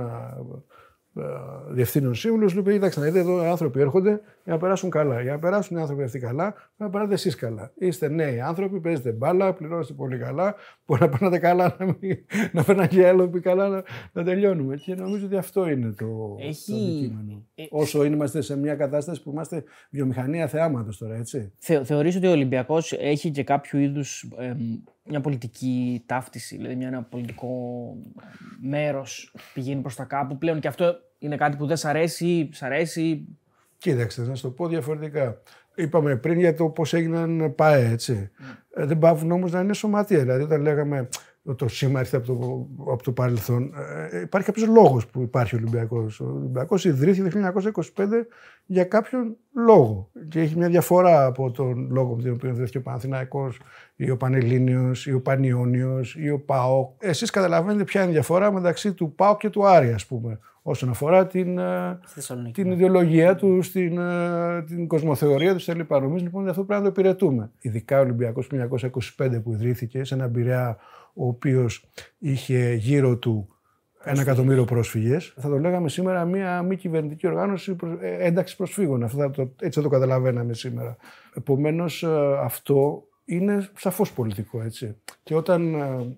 ε, διευθύνων σύμβουλος, λέει: Κοιτάξτε, να δείτε εδώ άνθρωποι έρχονται για να περάσουν καλά. Για να περάσουν οι άνθρωποι αυτοί καλά, πρέπει να περάσετε εσείς καλά. Είστε νέοι άνθρωποι, παίζετε μπάλα, πληρώνεστε πολύ καλά. Μπορεί να περνάτε καλά, να, μην, να περνάνε και άλλοι καλά, να, να τελειώνουμε. Και νομίζω ότι αυτό είναι το, Έχει... το αντικείμενο. Ε... Όσο είμαστε σε μια κατάσταση που είμαστε βιομηχανία θεάματος τώρα, έτσι. Θε, θεωρείς ότι ο Ολυμπιακός έχει και κάποιο είδους. Ε, μια πολιτική ταύτιση, δηλαδή μια, ένα πολιτικό μέρος πηγαίνει προς τα κάπου πλέον και αυτό είναι κάτι που δεν σ' αρέσει, σ' αρέσει. Κοίταξε, να σου το πω διαφορετικά. Είπαμε πριν για το πώς έγιναν ΠΑΕ, έτσι. Mm. δεν πάβουν όμως να είναι σωματεία. Δηλαδή, όταν λέγαμε το σήμα έρθει από το, από το παρελθόν. Ε, υπάρχει κάποιος λόγος που υπάρχει ο Ολυμπιακός. Ο Ολυμπιακός ιδρύθηκε το 1925 για κάποιον λόγο. Και έχει μια διαφορά από τον λόγο με τον οποίο ιδρύθηκε ο Παναθυναϊκό ή ο Πανελλήνιος ή ο Πανιόνιος ή ο ΠΑΟ. Εσείς καταλαβαίνετε ποια είναι η διαφορά μεταξύ του ΠΑΟ και του Άρη, ας πούμε. Όσον αφορά την, ε, την ιδεολογία τους, στην, ε, την κοσμοθεωρία τους κλπ. Νομίζω λοιπόν ότι αυτό πρέπει να το υπηρετούμε. Ειδικά ο Ολυμπιακός 1925 που ιδρύθηκε σε ένα πειραιά ο οποίος είχε γύρω του ένα εκατομμύριο πρόσφυγες. Θα το λέγαμε σήμερα μια μη κυβερνητική οργάνωση ε, ένταξης προσφύγων. Αυτό θα το, έτσι θα το καταλαβαίναμε σήμερα. Επομένως, ε, αυτό είναι σαφώς πολιτικό. Έτσι. Και όταν ε,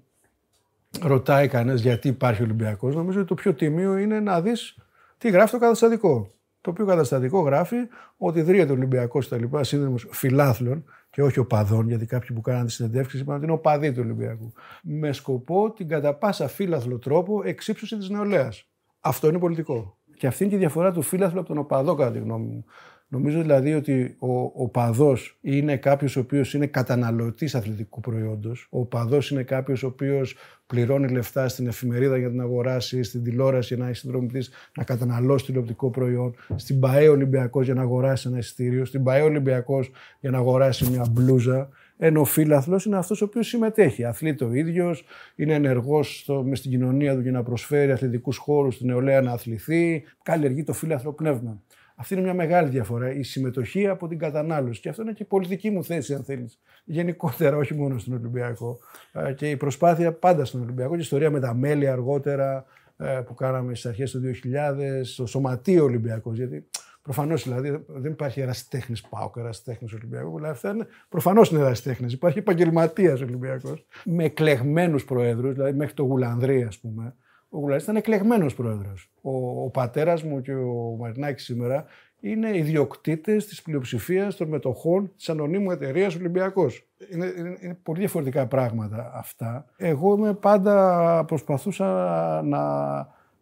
ρωτάει κανένας γιατί υπάρχει Ολυμπιακός, νομίζω ότι το πιο τιμίο είναι να δεις τι γράφει το καταστατικό. Το οποίο καταστατικό γράφει ότι ιδρύεται ο Ολυμπιακός λοιπά σύνδεσμο φιλάθλων και όχι οπαδών, γιατί κάποιοι που κάναν τη συνεντεύξη είπαν ότι είναι οπαδοί του Ολυμπιακού. Με σκοπό την κατά πάσα φύλαθλο τρόπο εξύψωση της νεολαίας. Αυτό είναι πολιτικό. Και αυτή είναι και η διαφορά του φύλαθλου από τον οπαδό, κατά τη γνώμη μου. Νομίζω δηλαδή ότι ο, ο παδός είναι κάποιος ο οποίος είναι καταναλωτής αθλητικού προϊόντος. Ο παδός είναι κάποιος ο οποίος πληρώνει λεφτά στην εφημερίδα για να αγοράσει, στην τηλεόραση για να έχει συνδρομητής να καταναλώσει τηλεοπτικό προϊόν, στην ΠαΕ Ολυμπιακός για να αγοράσει ένα εισιτήριο, στην ΠαΕ Ολυμπιακός για να αγοράσει μια μπλούζα. Ενώ ο φίλαθλο είναι αυτός ο οποίος συμμετέχει. Αθλείται ο ίδιος, είναι ενεργός μες στην κοινωνία του για να προσφέρει αθλητικούς χώρους στην νεολαία να αθληθεί, καλλιεργεί το φίλαθλο πνεύμα. Αυτή είναι μια μεγάλη διαφορά. Η συμμετοχή από την κατανάλωση. Και αυτό είναι και η πολιτική μου θέση, αν θέλεις. Γενικότερα, όχι μόνο στον Ολυμπιακό. Ε, και η προσπάθεια πάντα στον Ολυμπιακό. Και η ιστορία με τα μέλη αργότερα ε, που κάναμε στις αρχές του 2000, στο Σωματείο Ολυμπιακός. Γιατί προφανώς δηλαδή δεν υπάρχει ερασιτέχνης Πάοκ, ερασιτέχνης Ολυμπιακό. Δηλαδή αυτά είναι προφανώς είναι ερασιτέχνης. Υπάρχει επαγγελματίας Ολυμπιακός. Με εκλεγμένους προέδρους, δηλαδή μέχρι το Γουλανδρή, ας πούμε ο Γουλαρή ήταν εκλεγμένος πρόεδρος. Ο, ο πατέρας μου και ο Μαρινάκης σήμερα είναι ιδιοκτήτες της πλειοψηφίας των μετοχών της ανωνύμου εταιρείας Ολυμπιακός. Είναι, είναι, είναι, πολύ διαφορετικά πράγματα αυτά. Εγώ είμαι πάντα προσπαθούσα να,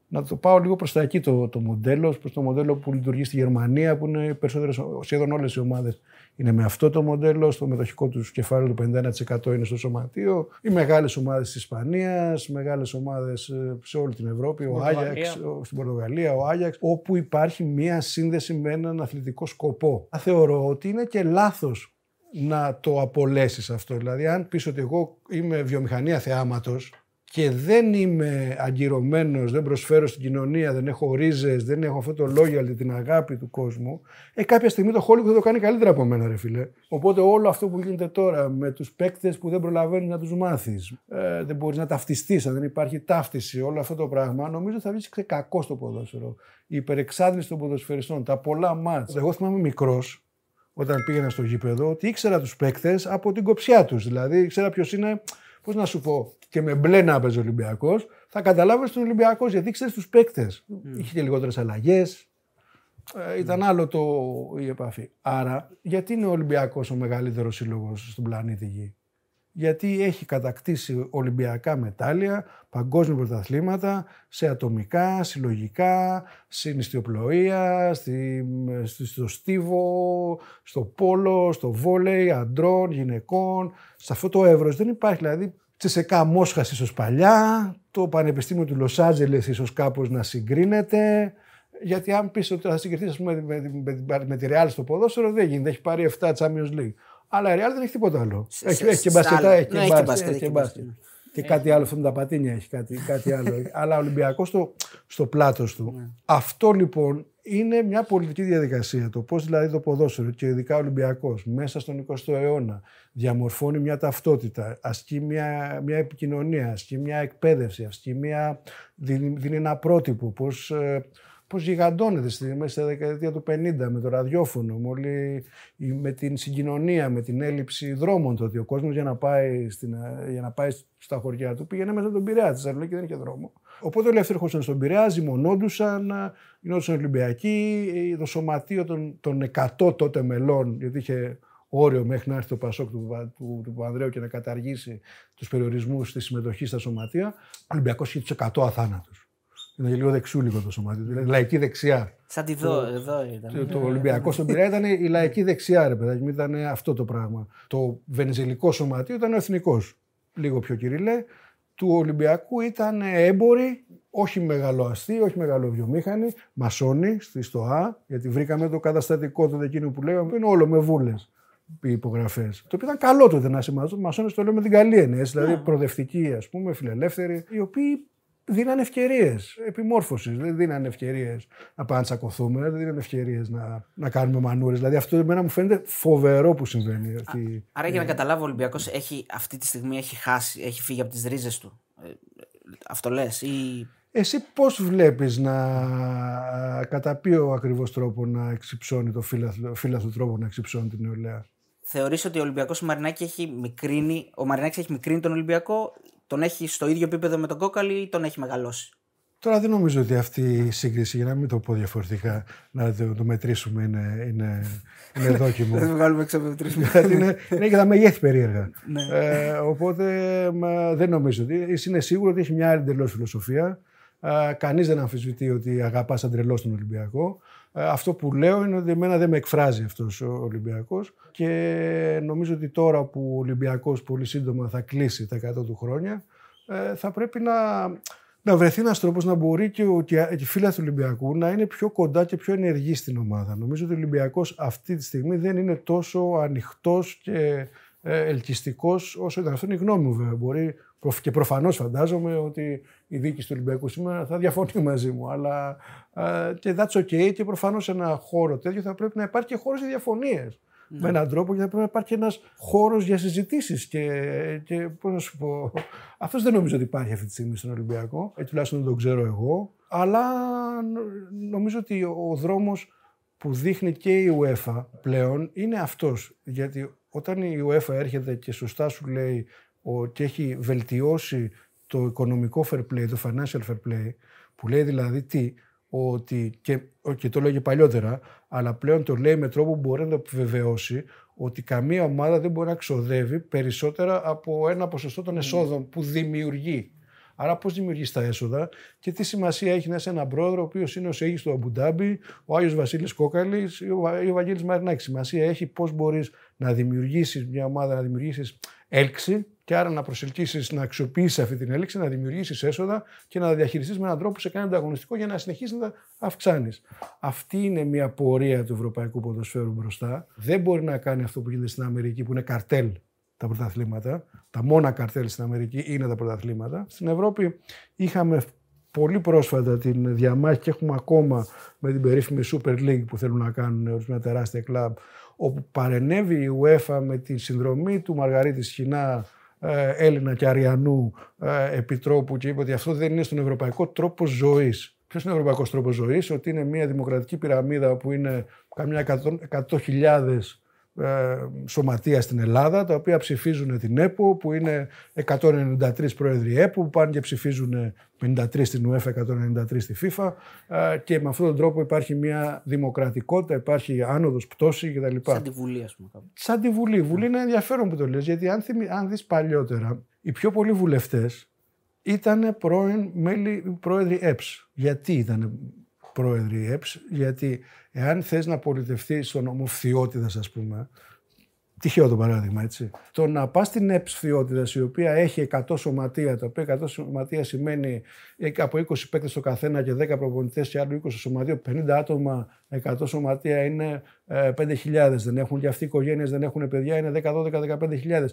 να το πάω λίγο προς τα εκεί το, το μοντέλο, προς το μοντέλο που λειτουργεί στη Γερμανία, που είναι περισσότερες, σχεδόν όλες οι ομάδες είναι με αυτό το μοντέλο. Στο μετοχικό τους κεφάλαιο του 51% είναι στο σωματείο. Οι μεγάλες ομάδες της Ισπανίας, μεγάλες ομάδες ε, σε όλη την Ευρώπη, ο Άγιαξ, στην Πορτογαλία, ο Άγιαξ, όπου υπάρχει μία σύνδεση με έναν αθλητικό σκοπό. Θεωρώ ότι είναι και λάθος να το απολέσεις αυτό. Δηλαδή, αν πεις ότι εγώ είμαι βιομηχανία θεάματος, και δεν είμαι αγκυρωμένος, δεν προσφέρω στην κοινωνία, δεν έχω ρίζες, δεν έχω αυτό το loyalty, την αγάπη του κόσμου, ε, κάποια στιγμή το Hollywood θα το κάνει καλύτερα από μένα, ρε φίλε. Οπότε όλο αυτό που γίνεται τώρα με τους παίκτες που δεν προλαβαίνεις να τους μάθεις, ε, δεν μπορείς να ταυτιστείς, αν δεν υπάρχει ταύτιση, όλο αυτό το πράγμα, νομίζω θα βγεις κακό στο ποδόσφαιρο. Η υπερεξάντληση των ποδοσφαιριστών, τα πολλά μάτς. Εγώ θυμάμαι μικρός, όταν πήγαινα στο γήπεδο, ότι ήξερα τους παίκτες από την κοψιά τους. Δηλαδή, ήξερα ποιος είναι πώς να σου πω, και με μπλε να παίζει ο Ολυμπιακός, θα καταλάβεις τον Ολυμπιακός γιατί ξέρεις τους παίκτες. Mm. Είχε και λιγότερες αλλαγές. Ε, ήταν άλλο το, η επαφή. Άρα, γιατί είναι ο Ολυμπιακός ο μεγαλύτερος σύλλογος στον πλανήτη Γη; Γιατί έχει κατακτήσει Ολυμπιακά μετάλλια, παγκόσμια πρωταθλήματα, σε ατομικά, συλλογικά, στην ιστιοπλοεία, στη, στο στίβο, στο πόλο, στο βόλεϊ, αντρών, γυναικών. Σε αυτό το εύρος δεν υπάρχει. Δηλαδή Τσεσεκά Μόσχας ίσως παλιά, το Πανεπιστήμιο του Λος Άντζελες ίσως κάπως να συγκρίνεται. Γιατί αν πεις ότι θα συγκριθείς με, με, με, με, τη Real στο ποδόσφαιρο, δεν γίνεται. Έχει πάρει 7 Champions League. Αλλά η Real δεν έχει τίποτα άλλο. Σε, έχει, έχει και μπασκετά, έχει και ναι, μπάσκετ. Και κάτι άλλο, αυτό με τα πατίνια έχει κάτι, κάτι άλλο. Αλλά ο Ολυμπιακός στο, στο πλάτος του. Ναι. Αυτό λοιπόν είναι μια πολιτική διαδικασία. Το πώς δηλαδή το ποδόσφαιρο και ειδικά ο Ολυμπιακός μέσα στον 20ο αιώνα διαμορφώνει μια ταυτότητα, ασκεί μια, μια επικοινωνία, ασκεί μια εκπαίδευση, ασκεί μια, δίνει, δίνει ένα πρότυπο. Πώς ε, πώς γιγαντώνεται στη, μέσα στη δεκαετία του 50 με το ραδιόφωνο, με, όλη, με την συγκοινωνία, με την έλλειψη δρόμων. Το ότι ο κόσμος για, να πάει στην, για να πάει στα χωριά του πήγαινε μέσα από τον Πειραιά τη και δεν είχε δρόμο. Οπότε όλοι αυτοί έρχονταν στον Πειραιά, ζυμωνόντουσαν, γινόντουσαν Ολυμπιακοί. Το σωματείο των, των 100 τότε μελών, γιατί είχε όριο μέχρι να έρθει το Πασόκ του, του, του Παπανδρέου και να καταργήσει τους περιορισμούς στη συμμετοχής στα σωματεία, ο Ολυμπιακός είχε τους 100 αθάνατους. Είναι λίγο δεξιούλικο το σωμάτιο. Δηλαδή λαϊκή δεξιά. Σαν τη δω, εδώ ήταν. Το, το Ολυμπιακό στον Πειραιά ήταν η λαϊκή δεξιά, ρε παιδάκι. Ήταν αυτό το πράγμα. Το βενζελικό σωματείο ήταν ο εθνικός. Λίγο πιο κυριλέ. Του Ολυμπιακού ήταν έμποροι, όχι μεγαλοαστοί, όχι μεγαλοβιομήχανοι, μασόνοι στη ΣΤΟΑ, γιατί βρήκαμε το καταστατικό του εκείνο που λέγαμε, που είναι όλο με βούλες οι υπογραφές. Το οποίο ήταν καλό τότε να είσαι μασόνοι, το λέω με την καλή έννοια. Δηλαδή ναι. προοδευτικοί, ας πούμε, φιλελεύθεροι, οι οποίοι δίνανε ευκαιρίες επιμόρφωσης. Δεν δίνανε ευκαιρίες να πάμε να τσακωθούμε, δεν δίνανε ευκαιρίες να, να κάνουμε μανούρες. Δηλαδή αυτό εμένα μου φαίνεται φοβερό που συμβαίνει. Αυτή... Άρα για να καταλάβω, ο Ολυμπιακός αυτή τη στιγμή έχει χάσει, έχει φύγει από τις ρίζες του. Ε, αυτό λες, ή. Εσύ πώς βλέπεις να κατά ποιο ακριβώς τρόπο να εξυψώνει το φύλαθλο τρόπο να εξυψώνει την νεολαία; Θεωρείς ότι ο Ολυμπιακός ο Μαρινάκη έχει μικρύνει, ο Μαρινάκης έχει μικρύνει τον Ολυμπιακό τον έχει στο ίδιο επίπεδο με τον Κόκαλη ή τον έχει μεγαλώσει; Τώρα δεν νομίζω ότι αυτή η σύγκριση, για να μην το πω διαφορετικά, να το, μετρήσουμε είναι, είναι, είναι δόκιμο. δεν το βγάλουμε έξω από μετρήσουμε. είναι, είναι και τα μεγέθη περίεργα. ναι. ε, οπότε μα, δεν νομίζω ότι. Εσύ είναι σίγουρο ότι έχει μια άλλη εντελώς φιλοσοφία. Ε, Κανείς δεν αμφισβητεί ότι αγαπάς αντρελώς τον Ολυμπιακό. Ε, αυτό που λέω είναι ότι εμένα δεν με εκφράζει αυτός ο Ολυμπιακός και νομίζω ότι τώρα που ο Ολυμπιακός πολύ σύντομα θα κλείσει τα 100 του χρόνια ε, θα πρέπει να, να βρεθεί ένας τρόπος να μπορεί και, ο, και οι φίλοι του Ολυμπιακού να είναι πιο κοντά και πιο ενεργοί στην ομάδα. Νομίζω ότι ο Ολυμπιακός αυτή τη στιγμή δεν είναι τόσο ανοιχτός και ε, ελκυστικός όσο ήταν. Αυτό είναι η γνώμη μου βέβαια. Μπορεί και προφανώς φαντάζομαι ότι η δίκη του Ολυμπιακού σήμερα θα διαφωνεί μαζί μου. Αλλά και that's okay και προφανώς σε ένα χώρο τέτοιο θα πρέπει να υπάρχει και χώρος για διαφωνίες. Ναι. Με έναν τρόπο και θα πρέπει να υπάρχει ένας χώρος για συζητήσεις. Και, και πώς να σου πω. Αυτός δεν νομίζω ότι υπάρχει αυτή τη στιγμή στον Ολυμπιακό. Ε, τουλάχιστον δεν το ξέρω εγώ. Αλλά νομίζω ότι ο δρόμος που δείχνει και η UEFA πλέον είναι αυτός. Γιατί όταν η UEFA έρχεται και σωστά σου λέει και έχει βελτιώσει το οικονομικό fair play, το financial fair play, που λέει δηλαδή τι, ότι, και, και το λέγει παλιότερα, αλλά πλέον το λέει με τρόπο που μπορεί να το επιβεβαιώσει ότι καμία ομάδα δεν μπορεί να ξοδεύει περισσότερα από ένα ποσοστό των εσόδων που δημιουργεί. Άρα, πώς δημιουργείς τα έσοδα και τι σημασία έχει να είσαι ένα πρόεδρο, ο οποίος είναι ο Σέγη του Αμπουντάμπη, ο Άγιος Βασίλης Κόκαλης ή ο Βαγγέλης Μαρινάκης. Σημασία έχει πώς μπορείς να δημιουργήσεις μια ομάδα, να δημιουργήσεις έλξη και άρα να προσελκύσεις, να αξιοποιήσεις αυτή την έλξη, να δημιουργήσεις έσοδα και να τα διαχειριστείς με έναν τρόπο που σε κάνει ανταγωνιστικό για να συνεχίσεις να τα αυξάνεις. Αυτή είναι μια πορεία του ευρωπαϊκού ποδοσφαίρου μπροστά. Δεν μπορεί να κάνει αυτό που γίνεται στην Αμερική, που είναι καρτέλ τα πρωταθλήματα. Τα μόνα καρτέλ στην Αμερική είναι τα πρωταθλήματα. Στην Ευρώπη είχαμε πολύ πρόσφατα την διαμάχη και έχουμε ακόμα με την περίφημη Super League που θέλουν να κάνουν ορισμένα τεράστια κλαμπ όπου παρενέβη η UEFA με τη συνδρομή του Μαργαρίτης Σχοινά ε, Έλληνα και Αριανού ε, επιτρόπου και είπε ότι αυτό δεν είναι στον ευρωπαϊκό τρόπο ζωής. Ποιος είναι ο ευρωπαϊκός τρόπος ζωής, ότι είναι μια δημοκρατική πυραμίδα που είναι καμιά 100.000 ε, σωματεία στην Ελλάδα, τα οποία ψηφίζουν την ΕΠΟ, που είναι 193 πρόεδροι ΕΠΟ, που πάνε και ψηφίζουν 53 στην UEFA, 193 στη FIFA ε, και με αυτόν τον τρόπο υπάρχει μια δημοκρατικότητα, υπάρχει άνοδος, πτώση κτλ. Σαν τη Βουλή, ας πούμε. Σαν τη Βουλή. Η Βουλή είναι ενδιαφέρον που το λες, γιατί αν, θυμι, αν δεις παλιότερα, οι πιο πολλοί βουλευτές ήταν πρώην μέλη, πρόεδροι ΕΠΣ. Γιατί ήταν πρόεδροι ΕΠΣ, γιατί εάν θες να πολιτευτεί στον ομοφθιότητα, ας πούμε, τυχαίο το παράδειγμα, έτσι. Το να πας στην ΕΠΣ η οποία έχει 100 σωματεία, τα οποία 100 σωματεία σημαίνει από 20 παίκτες το καθένα και 10 προπονητές και άλλο 20 σωματείο, 50 άτομα, 100 σωματεία είναι 5.000. Ε, δεν έχουν και αυτοί οι οικογένειες, δεν έχουν παιδιά, είναι 10, 12, 15.000.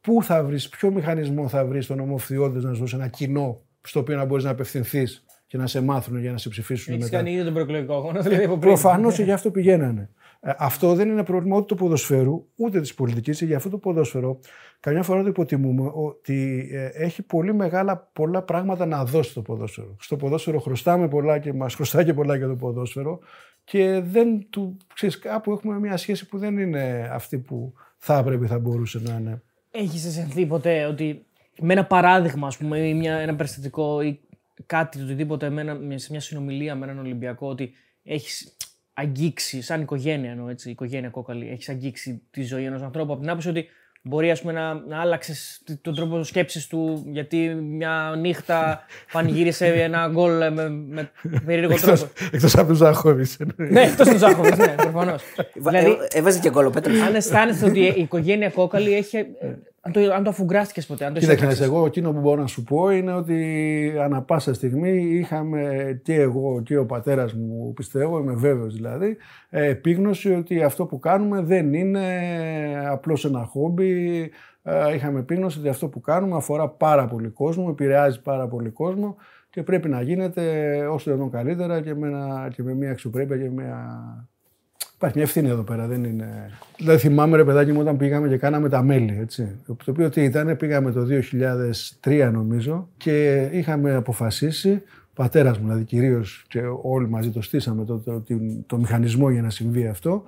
Πού θα βρεις, ποιο μηχανισμό θα βρεις στον ομοφθιότητα να σου δώσει ένα κοινό στο οποίο να μπορείς να απευθυνθείς; Και να σε μάθουν για να σε ψηφίσουν Έχεις μετά. κάνει ήδη τον προεκλογικό αγώνα, δηλαδή Προφανώς και γι' αυτό πηγαίνανε. Ε, αυτό δεν είναι πρόβλημα ούτε του ποδοσφαίρου, ούτε της πολιτικής. Για αυτό το ποδόσφαιρο, καμιά φορά το υποτιμούμε ότι ε, έχει πολύ μεγάλα πολλά πράγματα να δώσει το ποδόσφαιρο. Στο ποδόσφαιρο χρωστάμε πολλά και μας χρωστάει και πολλά για το ποδόσφαιρο και δεν του, ξέρεις, κάπου έχουμε μια σχέση που δεν είναι αυτή που θα έπρεπε θα μπορούσε να είναι. Έχεις αισθανθεί ποτέ ότι με ένα παράδειγμα, ας πούμε, ή μια, ένα περιστατικό ή κάτι, το οτιδήποτε σε μια συνομιλία με έναν Ολυμπιακό, ότι έχεις αγγίξει, σαν οικογένεια εννοώ έτσι, οικογένεια κόκαλη, έχεις αγγίξει τη ζωή ενός ανθρώπου από την άποψη ότι μπορεί ας πούμε, να, να άλλαξες τον τρόπο σκέψης του γιατί μια νύχτα πανηγύρισε ένα γκολ με, με περίεργο τρόπο. Εκτός από τους Ζάχοβιτ. ναι, εκτός τους Ζάχοβιτ, ναι, προφανώς. δηλαδή, έβαζε και γκολ ο Πέτρος. Αν αισθάνεσαι ότι η οικογένεια κόκαλη έχει αν το, αν το αφουγκράστηκες ποτέ. Αν το Κοίταξε, εγώ εκείνο που μπορώ να σου πω είναι ότι ανα πάσα στιγμή είχαμε και εγώ και ο πατέρας μου, πιστεύω, είμαι βέβαιος δηλαδή, επίγνωση ότι αυτό που κάνουμε δεν είναι απλώς ένα χόμπι. Ε, είχαμε επίγνωση ότι αυτό που κάνουμε αφορά πάρα πολύ κόσμο, επηρεάζει πάρα πολύ κόσμο και πρέπει να γίνεται όσο δυνατόν καλύτερα και με, ένα, και με μια αξιοπρέπεια και μια Υπάρχει μια ευθύνη εδώ πέρα. Δεν είναι... Δηλαδή θυμάμαι ρε παιδάκι μου όταν πήγαμε και κάναμε τα μέλη. Έτσι. Το οποίο τι ήταν, πήγαμε το 2003 νομίζω και είχαμε αποφασίσει, πατέρας μου δηλαδή κυρίως και όλοι μαζί το στήσαμε το, το, το, το μηχανισμό για να συμβεί αυτό,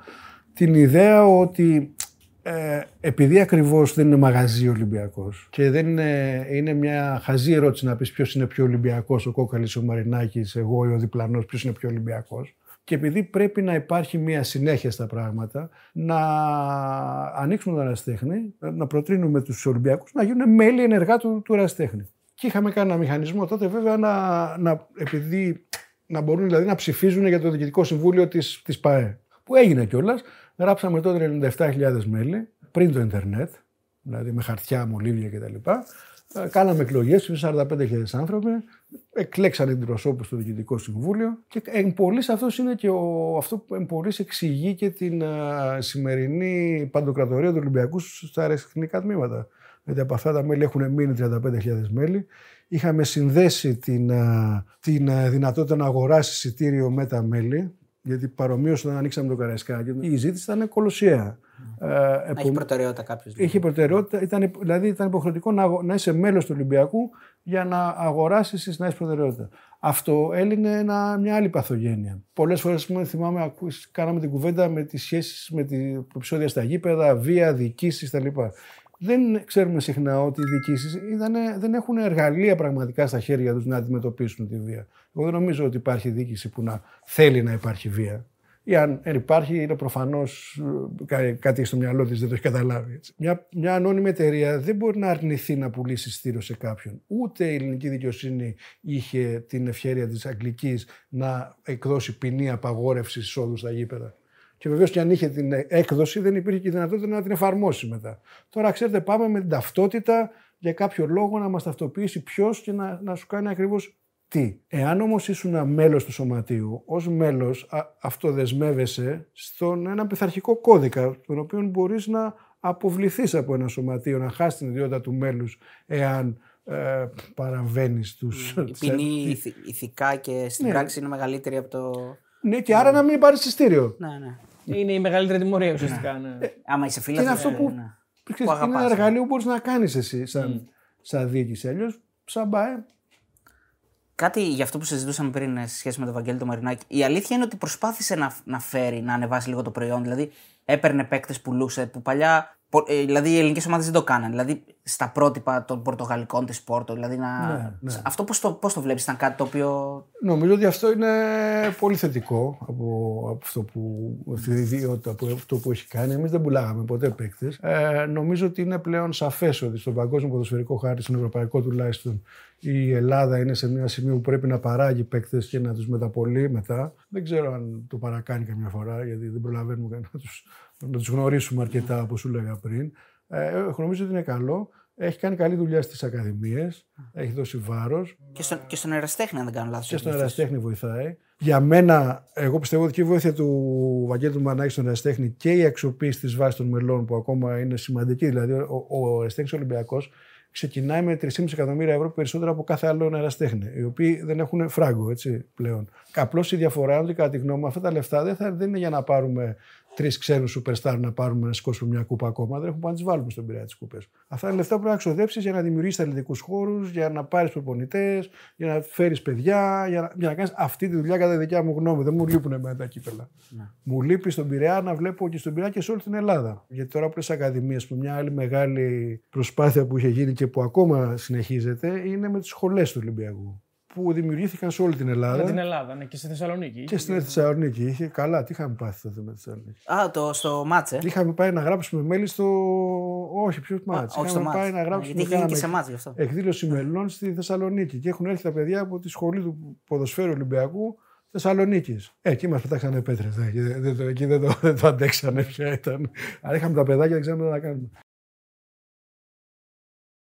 την ιδέα ότι ε, επειδή ακριβώς δεν είναι μαγαζί Ολυμπιακός και δεν είναι, είναι μια χαζή ερώτηση να πεις ποιος είναι πιο Ολυμπιακός, ο Κόκαλης, ο Μαρινάκης, εγώ ή ο διπλανός, ποιος είναι πιο Ολυμπιακός και επειδή πρέπει να υπάρχει μια συνέχεια στα πράγματα, να ανοίξουμε τον Εραστέχνη, να προτρύνουμε τους Ολυμπιακούς να γίνουν μέλη ενεργά του, του Εραστέχνη. Και είχαμε κάνει ένα μηχανισμό τότε βέβαια να, να, επειδή, να μπορούν δηλαδή να ψηφίζουν για το Διοικητικό Συμβούλιο της της ΠαΕ. Που έγινε κιόλας. Γράψαμε τότε 97.000 μέλη πριν το Ιντερνετ, δηλαδή με χαρτιά, μολύβια κτλ. Ε, κάναμε εκλογές, 45.000 άνθρωποι, εκλέξανε την προσώπου στο Διοικητικό Συμβούλιο και εν πολλής αυτός είναι και ο, αυτό που εν πολλής εξηγεί και την α, σημερινή παντοκρατορία του Ολυμπιακού στα αεραστεχνικά τμήματα. Γιατί από αυτά τα μέλη έχουν μείνει 35.000 μέλη. Είχαμε συνδέσει την, την δυνατότητα να αγοράσει εισιτήριο με τα μέλη, γιατί παρομοίως όταν ανοίξαμε το Καραϊσκάκι, η ζήτηση ήταν κολοσιαία. Ε, Έχει προτεραιότητα κάποιος. Δηλαδή. Είχε προτεραιότητα, ήταν, δηλαδή ήταν υποχρεωτικό να, να είσαι μέλος του Ολυμπιακού για να αγοράσεις να έχει προτεραιότητα. Αυτό έλυνε ένα, μια άλλη παθογένεια. Πολλές φορές θυμάμαι, κάναμε την κουβέντα με τις σχέσεις με την επεισόδια στα γήπεδα, βία, διοικήσεις κτλ. Δεν ξέρουμε συχνά ότι οι διοικήσεις δεν έχουν εργαλεία πραγματικά στα χέρια τους να αντιμετωπίσουν τη βία. Εγώ δεν νομίζω ότι υπάρχει διοίκηση που να θέλει να υπάρχει βία ή αν υπάρχει, είναι προφανώς ε, κάτι στο μυαλό της, δεν το έχει καταλάβει. Έτσι. Μια, μια ανώνυμη εταιρεία δεν μπορεί να αρνηθεί να πουλήσει στήριο σε κάποιον. Ούτε η ελληνική δικαιοσύνη είχε την ευχαίρεια της Αγγλικής να εκδώσει ποινή απαγόρευση εισόδου στα γήπεδα. Και βεβαίως και αν είχε την έκδοση, δεν υπήρχε και η δυνατότητα να την εφαρμόσει μετά. Τώρα, ξέρετε, πάμε με την ταυτότητα για κάποιο λόγο να μας ταυτοποιήσει ποιος και να, να σου κάνει ακριβώς τι. Εάν όμως ήσουν μέλος του σωματείου, ως μέλος αυτοδεσμεύεσαι στον ένα πειθαρχικό κώδικα, τον οποίο μπορείς να αποβληθείς από ένα σωματείο, να χάσεις την ιδιότητα του μέλους, εάν ε, παραβαίνεις τους. Η ποινή ηθι- ηθικά και στην Ναι. πράξη είναι μεγαλύτερη από το. Ναι, και άρα να μην πάρεις εισιτήριο. Ναι, ναι. Είναι η μεγαλύτερη τιμωρία ουσιαστικά. Ναι. Άμα είσαι Και φίλο. είναι αυτό που, Ναι. ξέρεις, Που είναι αγαπάς, ένα ναι. εργαλείο που μπορείς να κάνεις εσύ σαν, σαν διοίκηση. Αλλιώς ψαμπάε. Κάτι για αυτό που συζητούσαμε πριν ε, σε σχέση με τον Βαγγέλη το Μαρινάκη. Η αλήθεια είναι ότι προσπάθησε να, να φέρει, να ανεβάσει λίγο το προϊόν. Δηλαδή, έπαιρνε παίκτες πουλούσε που παλιά. Πο- ε, Δηλαδή, οι ελληνικές ομάδες δεν το κάνανε. Δηλαδή, στα πρότυπα των Πορτογαλικών της Πόρτο. Δηλαδή, να... Ναι, ναι. Αυτό πώς το, πώς το βλέπεις, ήταν κάτι το οποίο. Νομίζω ότι αυτό είναι πολύ θετικό από, από αυτό που, αυτή η ιδιότητα από αυτό που έχει κάνει. Εμείς δεν πουλάγαμε ποτέ παίκτες. Ε, νομίζω ότι είναι πλέον σαφές ότι στον παγκόσμιο ποδοσφαιρικό χάρτη, στον ευρωπαϊκό τουλάχιστον, η Ελλάδα είναι σε μια σημείο που πρέπει να παράγει παίκτες και να τους μεταπολεί μετά. Δεν ξέρω αν το παρακάνει καμιά φορά, γιατί δεν προλαβαίνουμε να του να τους γνωρίσουμε αρκετά, όπως σου λέγα πριν. Ε, νομίζω ότι είναι καλό. Έχει κάνει καλή δουλειά στις ακαδημίες. Έχει δώσει βάρος. Και, στον, και στον εραστέχνη, αν δεν κάνω λάθος. Και στον εραστέχνη βοηθάει. Για μένα, εγώ πιστεύω ότι και η βοήθεια του Βαγγέλη του Μανάκη στον εραστέχνη και η αξιοποίηση της βάσης των μελών που ακόμα είναι σημαντική. Δηλαδή, ο, ο εραστέχνη Ολυμπιακός ξεκινάει με 3,5 εκατομμύρια ευρώ περισσότερα από κάθε άλλο εραστέχνη, οι οποίοι δεν έχουν φράγκο έτσι, πλέον. Απλώς η διαφορά είναι ότι κατά τη γνώμη μου αυτά τα λεφτά δεν, θα, δεν είναι για να πάρουμε τρεις ξένους superstar να πάρουμε να σηκώσουμε μια κούπα ακόμα. Δεν έχουμε πάνω να τις βάλουμε στον πειράτη τη κούπες. Αυτά είναι λεφτά που πρέπει να ξοδέψεις για να δημιουργήσεις αθλητικούς χώρους, για να πάρεις προπονητές, για να φέρεις παιδιά, για να, για να κάνεις αυτή τη δουλειά κατά τη δικιά μου γνώμη. Δεν μου λείπουν εμένα τα κύπελα. Μου λείπει στον Πειραιά να βλέπω και στον Πειραιά και σε όλη την Ελλάδα. Γιατί τώρα που λε ακαδημίες, που μια άλλη μεγάλη προσπάθεια που είχε γίνει και που ακόμα συνεχίζεται είναι με τις σχολές του Ολυμπιακού. Που δημιουργήθηκαν σε όλη την Ελλάδα. Με την Ελλάδα ναι, και στη Θεσσαλονίκη. Και στην Θεσσαλονίκη. Είχε καλά, τι είχαμε πάθει τότε με τη Θεσσαλονίκη. Α, το, στο μάτσε. Είχαμε πάει να γράψουμε μέλη στο. Όχι, ποιο μάτς. όχι στο Είχαμε πάει μάτς. να γράψουμε. Γιατί είχε γίνει και κάναμε σε μάτς γι' αυτό. Εκδήλωση μελών στη Θεσσαλονίκη. Και έχουν έρθει τα παιδιά από τη σχολή του ποδοσφαίρου Ολυμπιακού Θεσσαλονίκης. Ε, εκεί μας πετάξανε πέτρες. Εκεί δεν το, εκεί δεν το, δεν το αντέξανε πια. Ήταν. Αλλά είχαμε τα παιδάκια, δεν ξέραμε τι να κάνουμε.